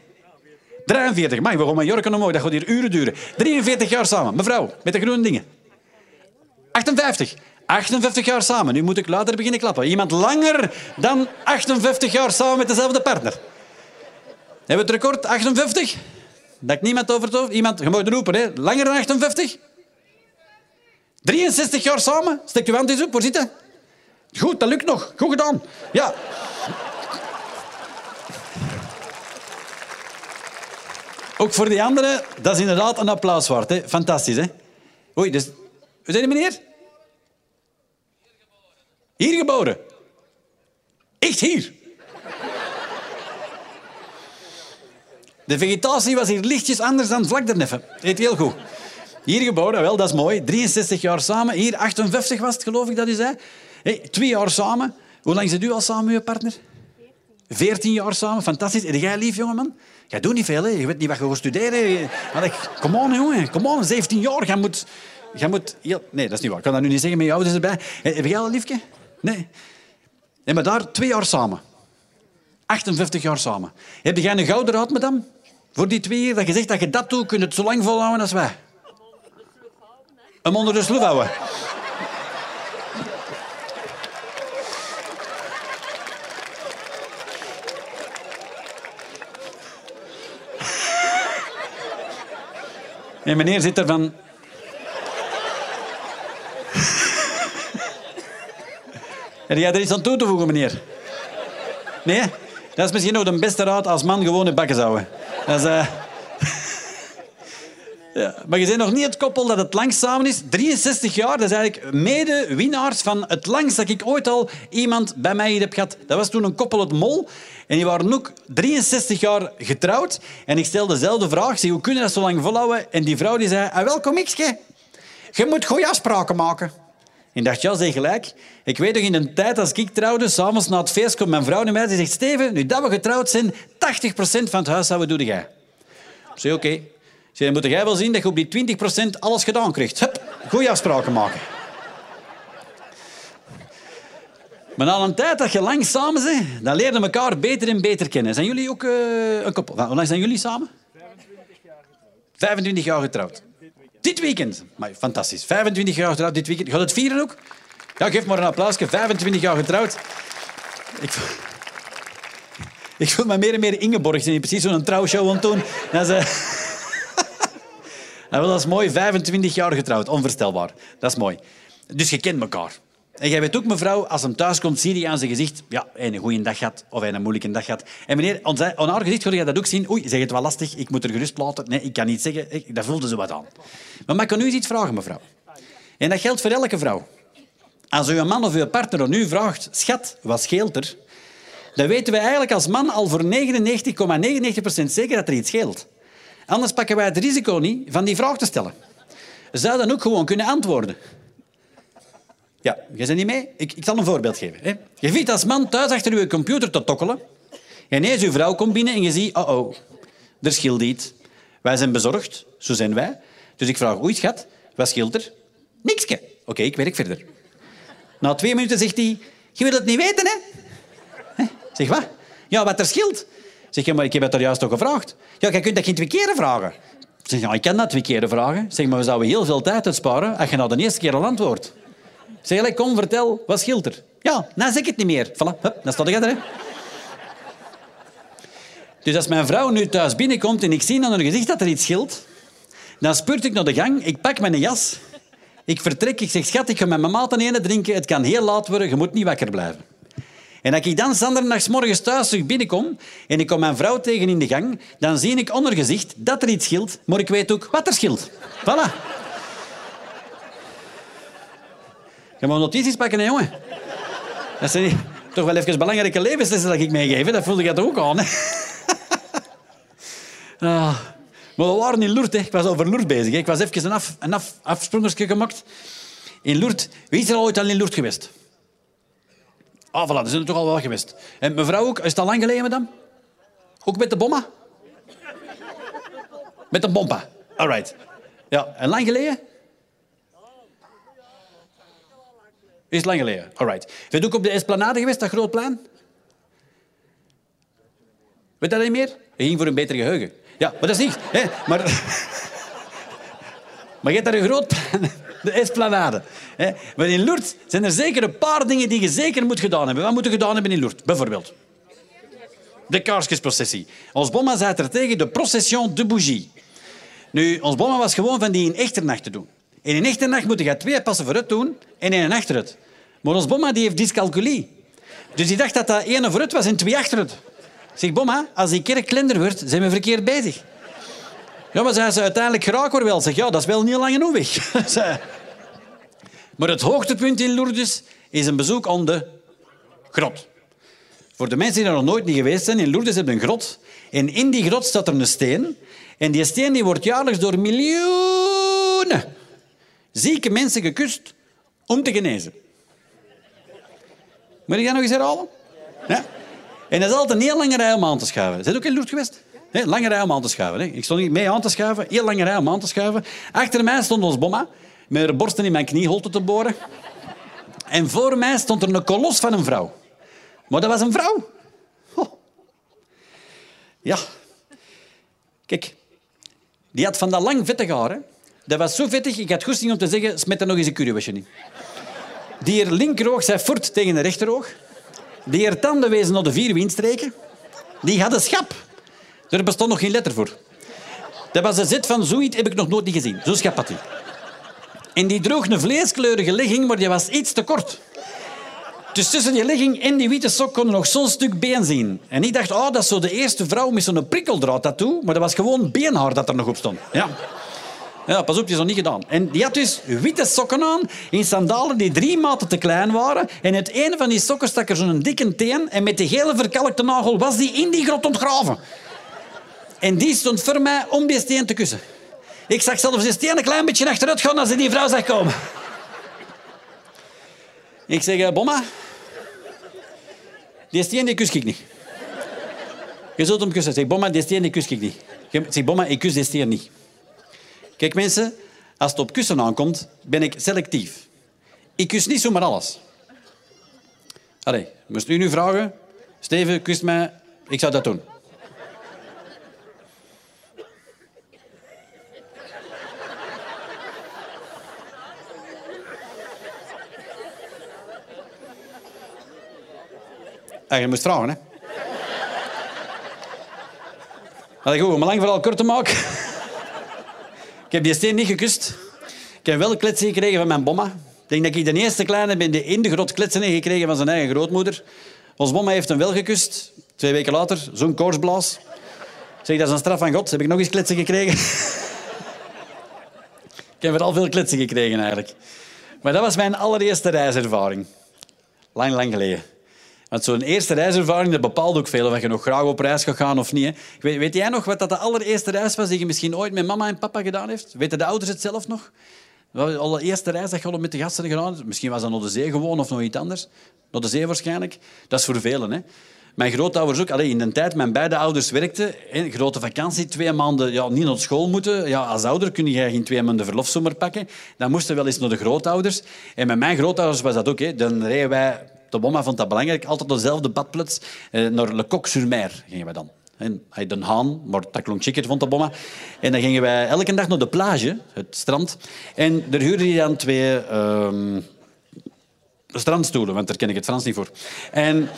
43. Maar we gaan Mallorca nog mooi. Dat gaat hier uren duren. 43 jaar samen. Mevrouw, met de groene dingen. 58. 58 jaar samen. Nu moet ik later beginnen klappen. Iemand langer dan 58 jaar samen met dezelfde partner. Hebben we het record? 58? Dat ik niemand over. Iemand, je mag roepen, hè. Langer dan 58? 63 jaar samen? Steek je hand eens op, voor zitten. Goed, dat lukt nog. Goed gedaan. Ja. Ook voor die anderen, dat is inderdaad een applaus waard. Hè? Fantastisch, hè? Oei, dus... Hoe zijn meneer? Hier geboren. Echt hier. De vegetatie was hier lichtjes anders dan vlak daarneven. Eet heel goed. Hier geboren, wel, dat is mooi. 63 jaar samen. Hier 58 was het, geloof ik dat u zei. Hey, twee jaar samen. Hoe lang zit u al samen met je partner? 14 jaar samen, fantastisch. En jij lief, jongeman? Jij doet niet veel, hè? Je weet niet wat je gaat studeren. Kom on, jongen. Kom on, 17 jaar. Jij moet... Jij moet. Nee, dat is niet waar. Ik kan dat nu niet zeggen met je ouders erbij. Heb jij al een liefje? Nee. Nee, maar daar twee jaar samen. 58 jaar samen. Heb jij een gouden raad hem? Voor die twee jaar dat je zegt dat je dat doet, kun je het zo lang volhouden als wij. Hem onder de sloef houden. En meneer zit er van... Heb jij er iets aan toe te voegen, meneer? Nee? Dat is misschien nog de beste raad als man gewoon in bakken zouden. Dat is, eh, ja, maar je bent nog niet het koppel dat het langst samen is. 63 jaar, dat is eigenlijk mede winnaars van het langst dat ik ooit al iemand bij mij hier heb gehad. Dat was toen een koppel uit Mol. En die waren ook 63 jaar getrouwd. En ik stelde dezelfde vraag. Zeg, hoe kun je dat zo lang volhouden? En die vrouw die zei, ah, welkom ikske. Je moet goede afspraken maken. En dacht, ja, zeg gelijk. Ik weet nog in een tijd als ik trouwde, s'avonds na het feest komt mijn vrouw naar mij. Die zegt, Steven, nu dat we getrouwd zijn, 80% van het huishouden doe jij. Ik zei, oké. Zei, dan moet jij wel zien dat je op die 20% alles gedaan krijgt. Hup, goede afspraken maken. Maar na een tijd dat je lang samen bent, dan leer je elkaar beter en beter kennen. Zijn jullie ook eh, een koppel? Hoe lang zijn jullie samen? 25 jaar getrouwd. Dit weekend. Maar fantastisch. 25 jaar getrouwd dit weekend. Gaat het vieren ook? Ja, geef maar een applausje. 25 jaar getrouwd. Ik, ik voel me meer en meer Ingeborg. zijn precies zo'n trouwshow aan doen. Dat is, eh, dat is mooi. 25 jaar getrouwd. Onvoorstelbaar. Dat is mooi. Dus je kent elkaar. En jij weet ook, mevrouw, als hem thuis komt, zie je aan zijn gezicht... Ja, hij een goede dag gehad of hij een moeilijke dag gehad. En meneer, aan haar gezicht ga je dat ook zien. Oei, zeg het wel lastig. Ik moet er gerust laten. Nee, ik kan niet zeggen. Daar voelde ze wat aan. Maar mag ik u eens iets vragen, mevrouw? En dat geldt voor elke vrouw. Als uw man of uw partner aan u vraagt... Schat, wat scheelt er? Dan weten wij eigenlijk als man al voor 99,99% zeker dat er iets scheelt. Anders pakken wij het risico niet van die vraag te stellen. Ze zouden ook gewoon kunnen antwoorden. Ja, je bent niet mee? Ik, zal een voorbeeld geven. Hè. Je ziet als man thuis achter je computer te tokkelen. En ineens je vrouw komt binnen en je ziet... Oh, oh, er scheelt iets. Wij zijn bezorgd, zo zijn wij. Dus ik vraag, oei schat, wat scheelt er? Nikske. Oké, ik werk verder. Na twee minuten zegt hij... Je wil het niet weten, hè? Zeg, wat? Ja, wat er scheelt. Zeg, maar ik heb het er juist toch gevraagd. Ja, je kunt dat geen twee keren vragen. Zeg, ja, ik kan dat twee keren vragen. Zeg, maar we zouden heel veel tijd uitsparen als je nou de eerste keer al antwoordt. Zeg, allee, kom, vertel, wat scheelt er? Ja, nou zeg ik het niet meer. Voilà, hup, dan sta ik er. Dus als mijn vrouw nu thuis binnenkomt en ik zie aan haar gezicht dat er iets scheelt, dan speurt ik naar de gang, ik pak mijn jas, ik vertrek, ik zeg, schat, ik ga met mijn maat een ene drinken, het kan heel laat worden, je moet niet wakker blijven. En als ik dan zandernachts morgens thuis terug binnenkom en ik kom mijn vrouw tegen in de gang, dan zie ik onder gezicht dat er iets scheelt, maar ik weet ook wat er scheelt. Voilà. Je moet notities pakken, hè, jongen. Dat zijn toch wel even belangrijke levenslessen dat ik meegeef. Dat voelde toch ook aan. Hè? Ah. Maar we waren in Lourdes. Hè. Ik was over Lourdes bezig. Ik was even een, af, een af, afsprongersje gemaakt. In Lourdes. Wie is er al ooit al in Lourdes geweest? Ah, voilà, er zijn er toch al wel geweest. En mevrouw ook, is al lang geleden, dan? Ook met de bomma? Met de bompa. All right. Ja, en lang geleden? Is lang geleden. All right. Ben je ook op de Esplanade geweest, dat groot plein? Weet dat niet meer? Je ging voor een beter geheugen. Ja, maar dat is niet. Hè? Maar, maar je hebt daar een groot plein. De Esplanade. Hè? Maar in Lourdes zijn er zeker een paar dingen die je zeker moet gedaan hebben. Wat moet je gedaan hebben in Lourdes, bijvoorbeeld? De kaarsjesprocessie. Ons bomma zei er tegen de procession de bougie. Nu, ons bomma was gewoon van die in echternacht te doen. In een echternacht moet je twee passen vooruit doen en één achteruit. Maar ons bomma die heeft dyscalculie. Dus die dacht dat dat één vooruit was en twee achteruit. Zeg, bomma, als die kerk kleiner wordt, zijn we verkeerd bezig. Ja, maar zei ze uiteindelijk geraak hoor wel. Zeg, ja, dat is wel niet lang genoeg maar het hoogtepunt in Lourdes is een bezoek aan de grot. Voor de mensen die er nog nooit niet geweest zijn, in Lourdes hebben een grot. En in die grot staat er een steen. En die steen die wordt jaarlijks door miljoenen zieke mensen gekust om te genezen. Moet ik dat nog eens herhalen? En dat is altijd een heel lange rij om aan te schuiven. Zijn ook in Lourdes geweest? Hè, lange rij om aan te schuiven. Ik stond niet mee aan te schuiven. Heel lange rij om aan te schuiven. Achter mij stond ons bomma. Met haar borsten in mijn knieholte te boren. En voor mij stond er een kolos van een vrouw. Maar dat was een vrouw. Ja. Kijk. Die had van dat lang vettig haar. Hè. Dat was zo vettig, ik had goesting om te zeggen, smet er nog eens een currywasje in. Die er linkeroog zei fort tegen de rechteroog. Die er tanden wezen de vier windstreken. Die had een schap. Er bestond nog geen letter voor. Dat was een zet van zoiets heb ik nog nooit gezien. Zo schap had hij. En die droeg vleeskleurige legging, maar die was iets te kort. Dus tussen die legging en die witte sok kon je nog zo'n stuk been zien. En ik dacht, oh, dat is zo de eerste vrouw met zo'n prikkeldraad tattoo. Maar dat was gewoon beenhaar dat er nog op stond. Ja. Ja, pas op, die is nog niet gedaan. En die had dus witte sokken aan, in sandalen die drie maten te klein waren. En uit een van die sokken stak er zo'n dikke teen. En met die gele verkalkte nagel was die in die grot ontgraven. En die stond voor mij om die steen te kussen. Ik zag zelfs die steen een klein beetje achteruit gaan als ik die vrouw zag komen. Ik zeg, eh, Bomma, die steen die kus ik niet. Je zult hem kussen. Ik zeg, Bomma, die steen die kus ik niet. Ik zeg, Bomma, ik kus die steen niet. Kijk mensen, als het op kussen aankomt, ben ik selectief. Ik kus niet zomaar alles. Allee, moest u nu vragen? Steven, kust mij. Ik zou dat doen. En je moest vragen, hè? Allee, goed, om lang vooral kort te maken heb die steen niet gekust. Ik heb wel kletsen gekregen van mijn bomma. Ik denk dat ik de eerste kleine ben die in de grot kletsen heeft gekregen van zijn eigen grootmoeder. Ons bomma heeft hem wel gekust. Twee weken later, zo'n koortsblaas. Ik Zeg, dat is een straf van God. Heb ik nog eens kletsen gekregen? ik heb vooral veel kletsen gekregen, eigenlijk. Maar dat was mijn allereerste reiservaring. Lang, lang geleden. Want zo'n eerste reiservaring bepaalt ook veel of je nog graag op reis gaat gaan of niet. Weet, weet jij nog wat dat de allereerste reis was die je misschien ooit met mama en papa gedaan heeft? Weten de ouders het zelf nog? De allereerste reis dat je met de gasten gedaan hebt? Misschien was dat naar de zee gewoon of nog iets anders. Naar de zee waarschijnlijk. Dat is voor velen. Hè. Mijn grootouders ook. Allee, in de tijd mijn beide ouders werkten, grote vakantie, twee maanden ja, niet naar school moeten. Ja, als ouder kun je geen twee maanden verlofzomer pakken. Dan moesten we wel eens naar de grootouders. En met mijn grootouders was dat ook. Hè. Dan reden wij, de mama vond dat belangrijk, altijd dezelfde badplaats. Eh, naar Le Coq-sur-Mer gingen we dan. En Den Haan, maar dat klonk chiquer, vond de bomma. En dan gingen wij elke dag naar de plage, het strand. En daar huurde je dan twee ehm, strandstoelen, want daar ken ik het Frans niet voor. En...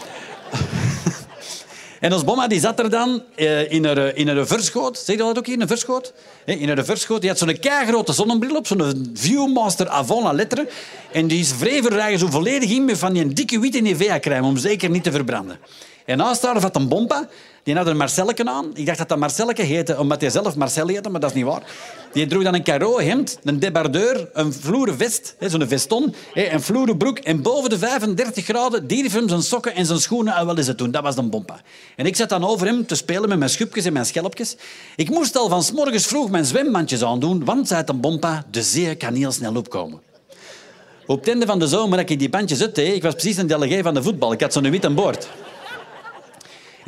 En ons bomma die zat er dan eh, in, haar, in haar verschoot. Zeg je dat ook hier, een verschoot? In haar verschoot. Die had zo'n keigrote zonnebril op, zo'n Viewmaster la lettre. En die er eigenlijk zo volledig in met van die dikke witte Nivea-crème om zeker niet te verbranden. En naast haar had een bompa. Die had een Marcelleke aan. Ik dacht dat dat Marcelleke heette, omdat hij zelf Marcel heette, maar dat is niet waar. Die droeg dan een caro hemd, een debardeur, een vloeren vest, zo'n veston, een vloeren broek. En boven de 35 graden die hem zijn sokken en zijn schoenen en wel eens het doen. Dat was een bompa. En ik zat dan over hem te spelen met mijn schupjes en mijn schelpjes. Ik moest al van s morgens vroeg mijn zwembandjes aandoen, want, zei een bompa, de zee kan heel snel opkomen. Op het einde van de zomer had ik die bandjes hè. Ik was precies een delegé van de voetbal. Ik had zo'n wit aan boord.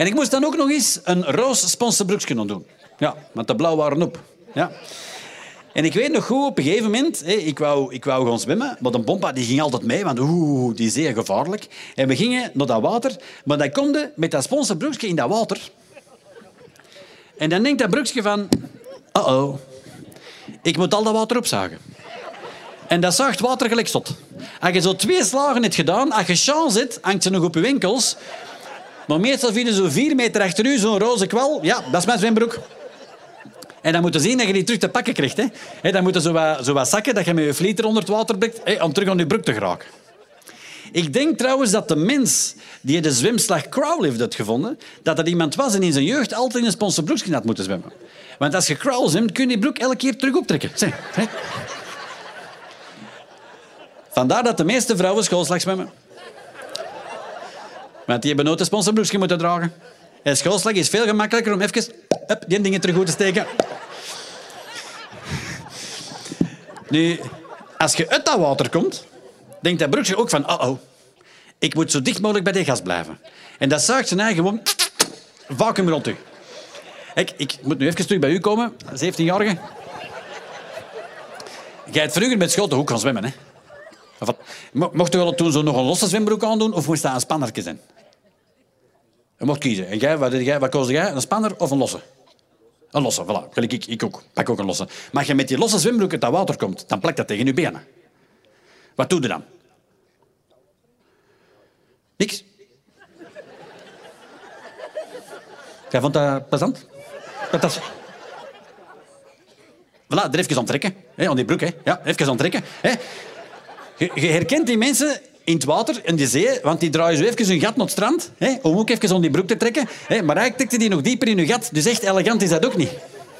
En ik moest dan ook nog eens een roos sponsorbroekje doen. Ja, want de blauw waren op. Ja. En ik weet nog goed, op een gegeven moment, ik, wou, ik wou gaan zwemmen, maar de pompa die ging altijd mee, want oeh, die is zeer gevaarlijk. En we gingen naar dat water, maar dan kom je met dat sponsorbroekje in dat water. En dan denkt dat broekje van, uh-oh, ik moet al dat water opzagen. En dat zaagt water gelijk zot. Als je zo twee slagen hebt gedaan, als je chance hebt, hangt ze nog op je winkels. Maar meestal vinden ze vier meter achter u zo'n roze kwal. Ja, dat is mijn zwembroek. En dan moet je zien dat je die terug te pakken krijgt. Hè. Dan moeten zo wat, zo wat zakken dat je met je vlieter onder het water brengt om terug aan je broek te geraken. Ik denk trouwens dat de mens die de zwemslag crawl heeft uitgevonden, dat dat iemand was en in zijn jeugd altijd in een sponsorbroekje had moeten zwemmen. Want als je crawl zwemt, kun je die broek elke keer terug optrekken. Vandaar dat de meeste vrouwen schoolslag zwemmen. Want die hebben nooit een sponsorbroekje moeten dragen. En schoolslag is veel gemakkelijker om even die dingen terug te steken. Nu, als je uit dat water komt, denkt dat broekje ook van... Oh, oh, ik moet zo dicht mogelijk bij die gas blijven. En dat zuigt zijn eigen gewoon... Vacuüm rond u. Ik, ik moet nu even terug bij u komen, 17-jarige. Jij hebt vroeger met school toch ook gaan zwemmen, hè? Mocht je wel toen zo nog een losse zwembroek aandoen of moest dat een spannertje zijn? Je mocht kiezen. En jij, wat, jij, wat koos jij? Een spanner of een losse? Een losse, voilà. Gelijk ik, ik ook. Pak ook een losse. Maar als je met die losse zwembroek uit dat water komt, dan plakt dat tegen je benen. Wat doe je dan? Niks. Jij vond dat plezant? Dat is... Voilà, er even aan trekken. Hè, aan die broek, hè. Ja, even aan trekken. Hè. Je herkent die mensen in het water, in de zee, want die draaien zo even hun gat naar het strand, hè, om ook even om die broek te trekken. Hè, maar eigenlijk trekt die nog dieper in je gat, dus echt elegant is dat ook niet.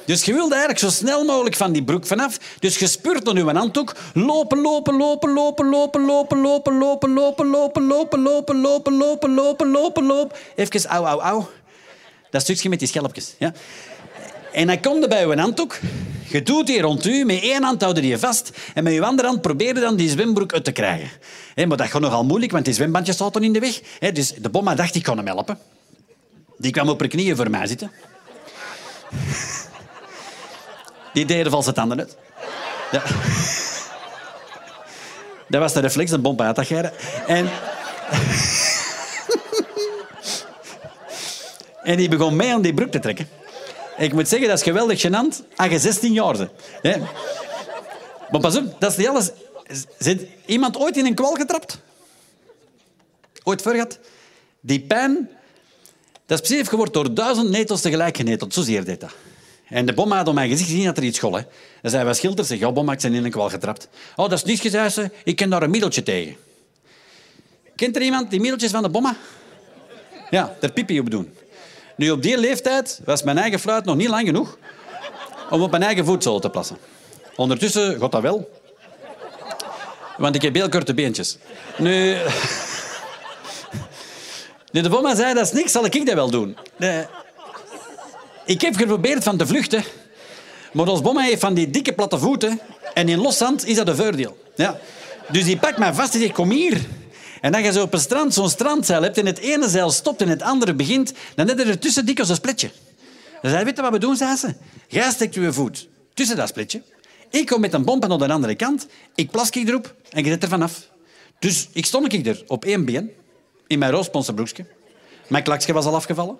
Dus je wilde eigenlijk zo snel mogelijk van die broek vanaf. Dus je spurt dan je handdoek. Lopen, lopen, lopen, lopen, lopen, lopen, lopen, lopen, lopen, lopen, lopen, lopen, lopen, lopen, lopen, lopen, lopen. Even au, au, au. Dat stukje met die schelpjes. Ja. En dan komt bij je handdoek. Je doet die rond u, met één hand houden die je vast en met je andere hand probeer je dan die zwembroek uit te krijgen. Maar dat gaat nogal moeilijk, want die zwembandjes zaten in de weg. Dus de bomma dacht, ik kan hem helpen. Die kwam op haar knieën voor mij zitten. Die deed er valse tanden uit. Ja. Dat was de reflex, een bompa had dat. En... en die begon mee aan die broek te trekken. Ik moet zeggen, dat is geweldig gênant als je 16 jaar. Maar pas op, dat is niet alles. Zit iemand ooit in een kwal getrapt? Ooit gehad? Die pijn, dat is precies geworden door duizend netels tegelijk geneteld. Zozeer deed dat. En de bom had op mijn gezicht gezien dat er iets school. Hè. Dan zei wat schilder, zeg, ja, bom, ik zijn in een kwal getrapt. Oh, dat is niets gezegd, ik ken daar een middeltje tegen. Kent er iemand die middeltjes van de bomma? Ja, daar pipi op doen. Nu, op die leeftijd was mijn eigen fluit nog niet lang genoeg om op mijn eigen voedsel te plassen. Ondertussen gaat dat wel. Want ik heb heel korte beentjes. Nu... de bomma zei, dat is niks, zal ik dat wel doen. Nee. Ik heb geprobeerd van te vluchten. Maar ons bomma heeft van die dikke platte voeten. En in los zand is dat een voordeel. Ja. Dus die pakt mij vast en zegt, kom hier. En als je zo op een strand zo'n strandzeil hebt en het ene zeil stopt en het andere begint, dan heb je er tussen dik als een spletje. Dan zei weet je wat we doen, zei ze? Jij steekt je voet tussen dat spletje. Ik kom met een bomp aan de andere kant. Ik plas ik erop en je zet er vanaf. Dus ik stond ik er op één been, in mijn roosponse broekje. Mijn klakje was al afgevallen.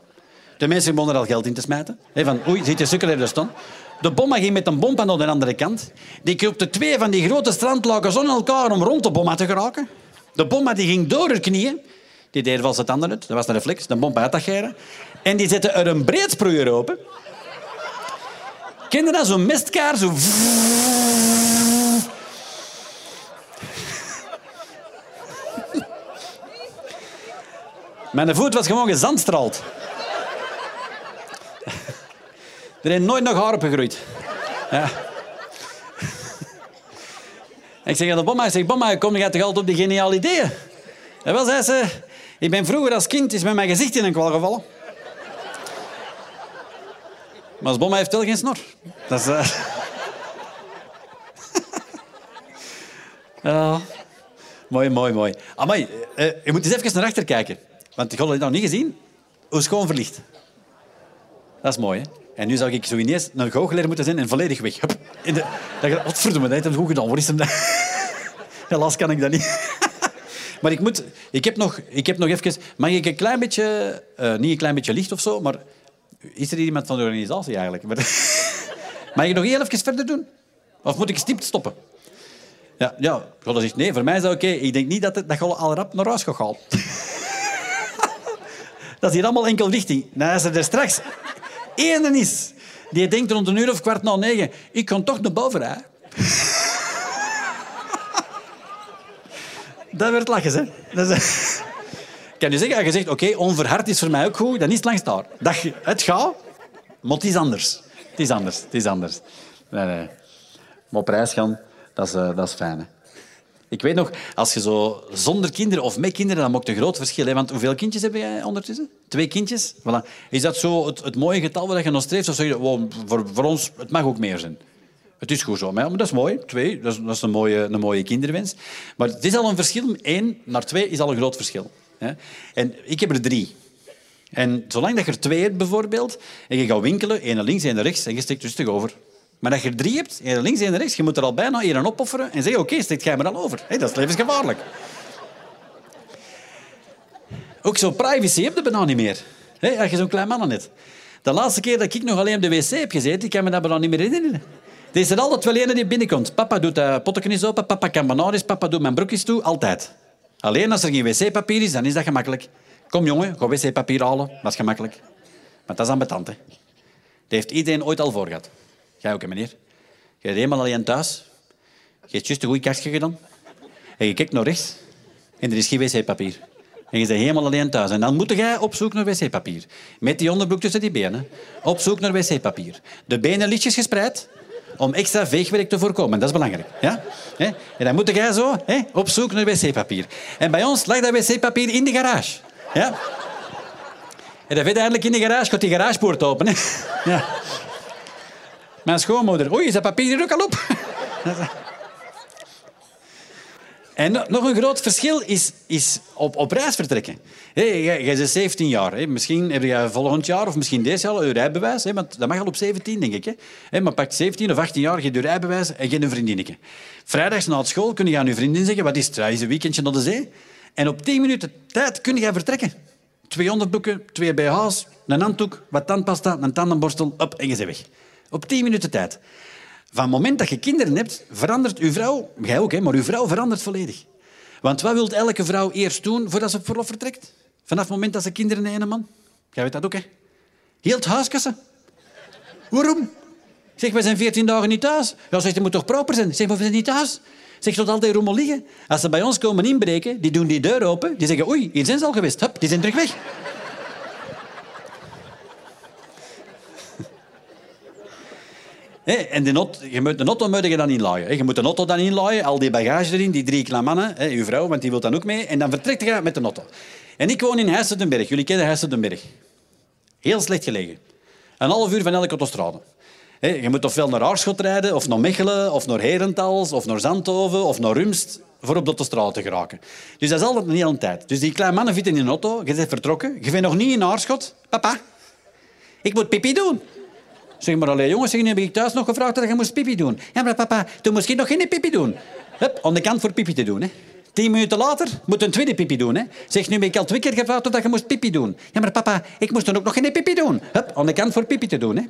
De mensen begonnen er al geld in te smijten. He, van, oei, zit je sukker er staan. De bomma ging met een bomp aan de andere kant. Die kroopte twee van die grote strandlaken aan elkaar om rond de bomma te geraken. De bomma die ging door haar knieën. Die deed wel zijn tanden uit. Dat was een reflex. De bomma uit dat En die zette er een breedsproeier open. Ken je dat? Zo'n mestkaar. Zo... Mijn voet was gewoon gezandstraald. Er heeft nooit nog haar gegroeid. Ik zeg aan de bomma, ik zeg, bomma, kom je toch altijd op die geniale ideeën? En wel, zei ze, ik ben vroeger als kind is met mijn gezicht in een kwal gevallen. Maar als bomma heeft wel geen snor. Dat is... Ja. Mooi, mooi, mooi. Amai, uh, je moet eens even naar achter kijken. Want ik had het nog niet gezien. Hoe schoon verlicht. Dat is mooi, hè? En nu zou ik zo ineens een goochelaar moeten zijn en volledig weg. Hup, in de, dat, wat verdomme, dat heeft hem goed gedaan. Waar is hem dat? Helaas kan ik dat niet. maar ik, moet, ik, heb nog, ik heb nog even... Mag ik een klein beetje... Uh, niet een klein beetje licht of zo, maar... Is er iemand van de organisatie eigenlijk? mag ik nog heel even verder doen? Of moet ik stipt stoppen? Ja, ja. God zegt nee, voor mij is dat oké. Ik denk niet dat, het, dat je al rap naar huis gaat gaan. dat is hier allemaal enkel richting. Nou, als er straks ene is die denkt rond een uur of kwart na negen, ik kan toch naar boven, hè? dat werd lachen, hè? Dat is... Kan je zeggen, als je zegt, oké, onverhard is voor mij ook goed, dan is het langs daar. Dat, het gaat, maar het is anders. Het is anders, het is anders. Nee, nee. Maar op reis gaan, dat is, uh, dat is fijn, hè? Ik weet nog, als je zo zonder kinderen of met kinderen, dan maakt een groot verschil. Hè? Want hoeveel kindjes heb jij ondertussen? Twee kindjes? Voilà. Is dat zo het, het mooie getal waar je nog streeft? Of zeg je, wow, voor, voor ons, het mag ook meer zijn? Het is goed zo. Maar dat is mooi. Twee, dat is, dat is een, mooie, een mooie kinderwens. Maar het is al een verschil. Eén naar twee is al een groot verschil. En ik heb er drie. En zolang dat je er twee hebt, bijvoorbeeld, en je gaat winkelen, één links, één rechts, en je steekt rustig over. Maar als je er drie hebt, één links, één rechts, je moet er al bijna één opofferen en zeggen, oké, okay, steekt jij me dan over. dat is levensgevaarlijk. Ook zo privacy heb je bijna niet meer. als je zo'n klein man net. De laatste keer dat ik nog alleen op de wc heb gezeten, ik kan me dat bijna niet meer herinneren. Er is altijd wel een die binnenkomt. Papa doet de pottekens open, papa kan bananen, papa doet mijn broekjes toe, altijd. Alleen als er geen wc-papier is, dan is dat gemakkelijk. Kom jongen, ga wc-papier halen, dat is gemakkelijk. Maar dat is ambetant, hè. Dat heeft iedereen ooit al voor gehad. Jij ook, meneer. Je bent helemaal alleen thuis. Je hebt juist een goed kastje gedaan. En je kijkt naar rechts. En er is geen wc-papier. En je bent helemaal alleen thuis. En dan moet jij op zoek naar wc-papier. Met die onderbroek tussen die benen. Op zoek naar wc-papier. De benen lichtjes gespreid om extra veegwerk te voorkomen. Dat is belangrijk. Ja? En dan moet jij zo op zoek naar wc-papier. En bij ons lag dat wc-papier in de garage. Ja? En dan eindelijk in de garage, gaat die garagepoort open. Hè? Ja. Mijn schoonmoeder. Oei, is dat papier er ook al op? En nog een groot verschil is, is op, op reis vertrekken. Hey, jij, bent 17 jaar. Misschien heb je volgend jaar of misschien deze jaar je rijbewijs. Hè, want dat mag al op 17, denk ik. Maar pak 17 of 18 jaar, je rijbewijs en geen vriendinnetje. Vrijdags na school kun je aan je vriendin zeggen... Wat is het? Is een weekendje naar de zee? En op 10 minuten tijd kun je vertrekken. Twee onderbroeken, twee BH's, een handdoek, wat tandpasta, een tandenborstel, op en je bent weg. Op 10 minuten tijd. Van het moment dat je kinderen hebt, verandert uw vrouw, jij ook, hè, maar uw vrouw verandert volledig. Want wat wil elke vrouw eerst doen voordat ze op verlof vertrekt? Vanaf het moment dat ze kinderen nemen, man. Jij weet dat ook, hè? Heel het huiskassen. Waarom? Zeg, we zijn veertien dagen niet thuis. Ja, zeg, je moet toch proper zijn? Zeg, maar we zijn niet thuis. Zeg, tot altijd rommel liggen. Als ze bij ons komen inbreken, die doen die deur open. Die zeggen, oei, hier zijn ze al geweest. Hup, die zijn terug weg. En de je moet de auto moet je dan inlaaien. Je moet de auto dan inlaaien, al die bagage erin, die drie kleine mannen, hè, uw vrouw, want die wil dan ook mee. En dan vertrekt je met de auto. En ik woon in Heisterdenberg. Jullie kennen Heisterdenberg. Heel slecht gelegen. Een half uur van elke autostrade. Je moet ofwel naar Aarschot rijden, of naar Mechelen, of naar Herentals, of naar Zandhoven, of naar Rumst, voor op de autostrade te geraken. Dus dat is altijd een hele tijd. Dus die kleine mannen zitten in een auto, je bent vertrokken, je bent nog niet in Aarschot. Papa, ik moet pipi doen. Zeg maar, alleen jongens, zeg, nu heb ik thuis nog gevraagd dat je moest pipi doen. Ja, maar papa, toen moest je nog geen pipi doen. Hup, aan de kant voor pipi te doen. Hè. Tien minuten later moet een tweede pipi doen. Hè. Zeg, nu heb ik al twee keer gevraagd dat je moest pipi doen. Ja, maar papa, ik moest dan ook nog geen pipi doen. Hup, aan de kant voor pipi te doen. Hè.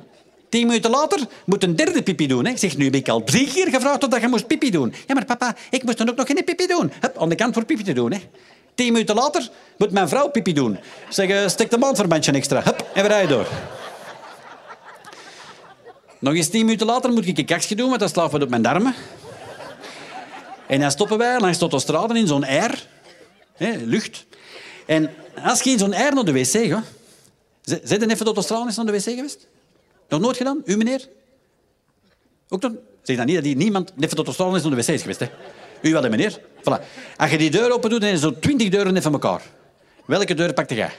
Tien minuten later moet een derde pipi doen. Hè. Zeg, nu heb ik al drie keer gevraagd dat je moest pipi doen. Ja, maar papa, ik moest dan ook nog geen pipi doen. Hup, aan de kant voor pipi te doen. Hè. Tien minuten later moet mijn vrouw pipi doen. Zeg, eh, stek de maandverbandje extra. Hup, en we rijden door. Nog eens tien minuten later moet ik een kaksje doen, want dat slaat wat op mijn darmen. En dan stoppen wij langs de autostrade in zo'n air, hè, lucht. En als je in zo'n air naar de wc gaat... Zijn even de autostrade eens naar de wc geweest? Nog nooit gedaan? U, meneer? Ook nog? Zeg dan niet dat niemand even de autostrade is naar de wc is geweest. Hè? U wel, meneer? Voilà. Als je die deur open doet, dan zijn er zo twintig deuren net van elkaar. Welke deur pakte jij?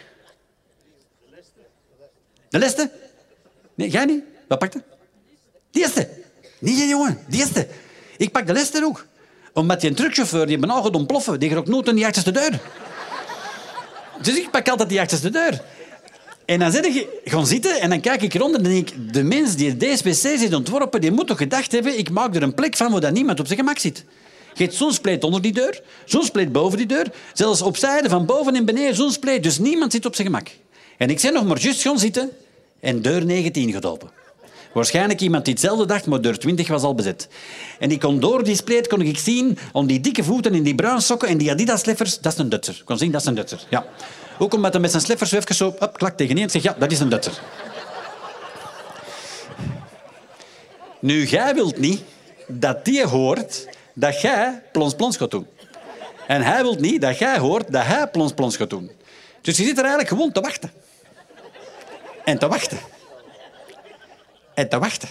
De leste? Nee, jij niet? Wat pakte? Die eerste. Nee, hè, jongen. Die eerste. Ik pak de leste ook. Omdat die truckchauffeur die bijna gaat ontploffen. Die ook nooit in die achterste deur. Dus ik pak altijd die achterste deur. En dan zit ik gaan zitten en dan kijk ik rond en denk ik... De mens die wc heeft ontworpen, die moet toch gedacht hebben... Ik maak er een plek van waar niemand op zijn gemak zit. Je hebt zo'n spleet onder die deur, zo'n spleet boven die deur. Zelfs op zijde, van boven en beneden, zo'n spleet. Dus niemand zit op zijn gemak. En ik ben nog maar juist gaan zitten en deur 19 gaat open. Waarschijnlijk iemand die hetzelfde dacht, maar deur 20 was al bezet. En ik kon door die spleet kon ik zien, om die dikke voeten in die bruine sokken en die Adidas-sleffers, dat is een Duitser. Ik kon zien, dat is een Duitser. Ja. Ook omdat hij met zijn sleffers even zo, op, klak tegenin. Ik zeg, ja, dat is een Duitser. Nu, jij wilt niet dat die hoort dat jij plons-plons gaat doen. En hij wil niet dat jij hoort dat hij plons-plons gaat doen. Dus je zit er eigenlijk gewoon te wachten. En te wachten. En te wachten.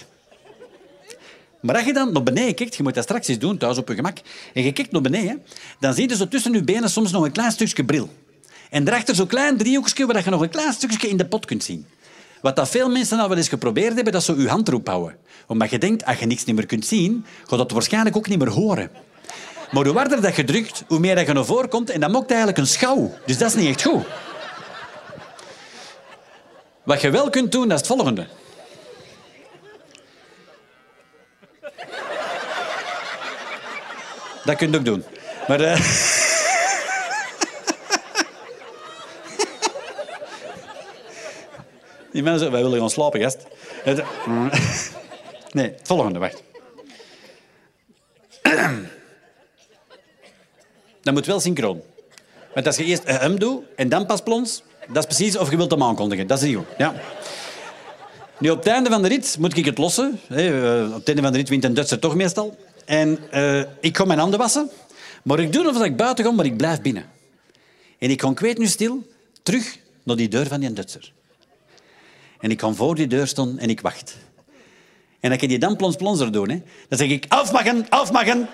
Maar als je dan naar beneden kijkt, je moet dat straks eens doen, thuis op je gemak, en je kijkt naar beneden, dan zie je zo tussen je benen soms nog een klein stukje bril. En daarachter zo'n klein driehoekje waar je nog een klein stukje in de pot kunt zien. Wat dat veel mensen al wel eens geprobeerd hebben, dat zo je hand erop houden. Omdat je denkt, als je niks meer kunt zien, gaat dat waarschijnlijk ook niet meer horen. Maar hoe harder dat je drukt, hoe meer dat je naar voren komt. En dat maakt eigenlijk een schouw. Dus dat is niet echt goed. Wat je wel kunt doen, dat is het volgende. Dat kun je ook doen. Maar... eh, Die mensen, wij willen gaan slapen, gast. Nee, het volgende, wacht. Dat moet wel synchroon. Want als je eerst een hem doet en dan pas plons, dat is precies of je wilt hem aankondigen. Dat is niet goed. Ja. Nu, op het einde van de rit moet ik het lossen. Eh, Op het einde van de rit wint een Duitser toch meestal. En eh, ik ga mijn handen wassen. Maar ik doe alsof ik buiten ga, maar ik blijf binnen. En ik ik weet nu stil terug naar die deur van die Duitser. En ik kan voor die deur staan en ik wacht. En dan kan je dan plons plons er doen. Hè. Dan zeg ik, afmaken, afmaken.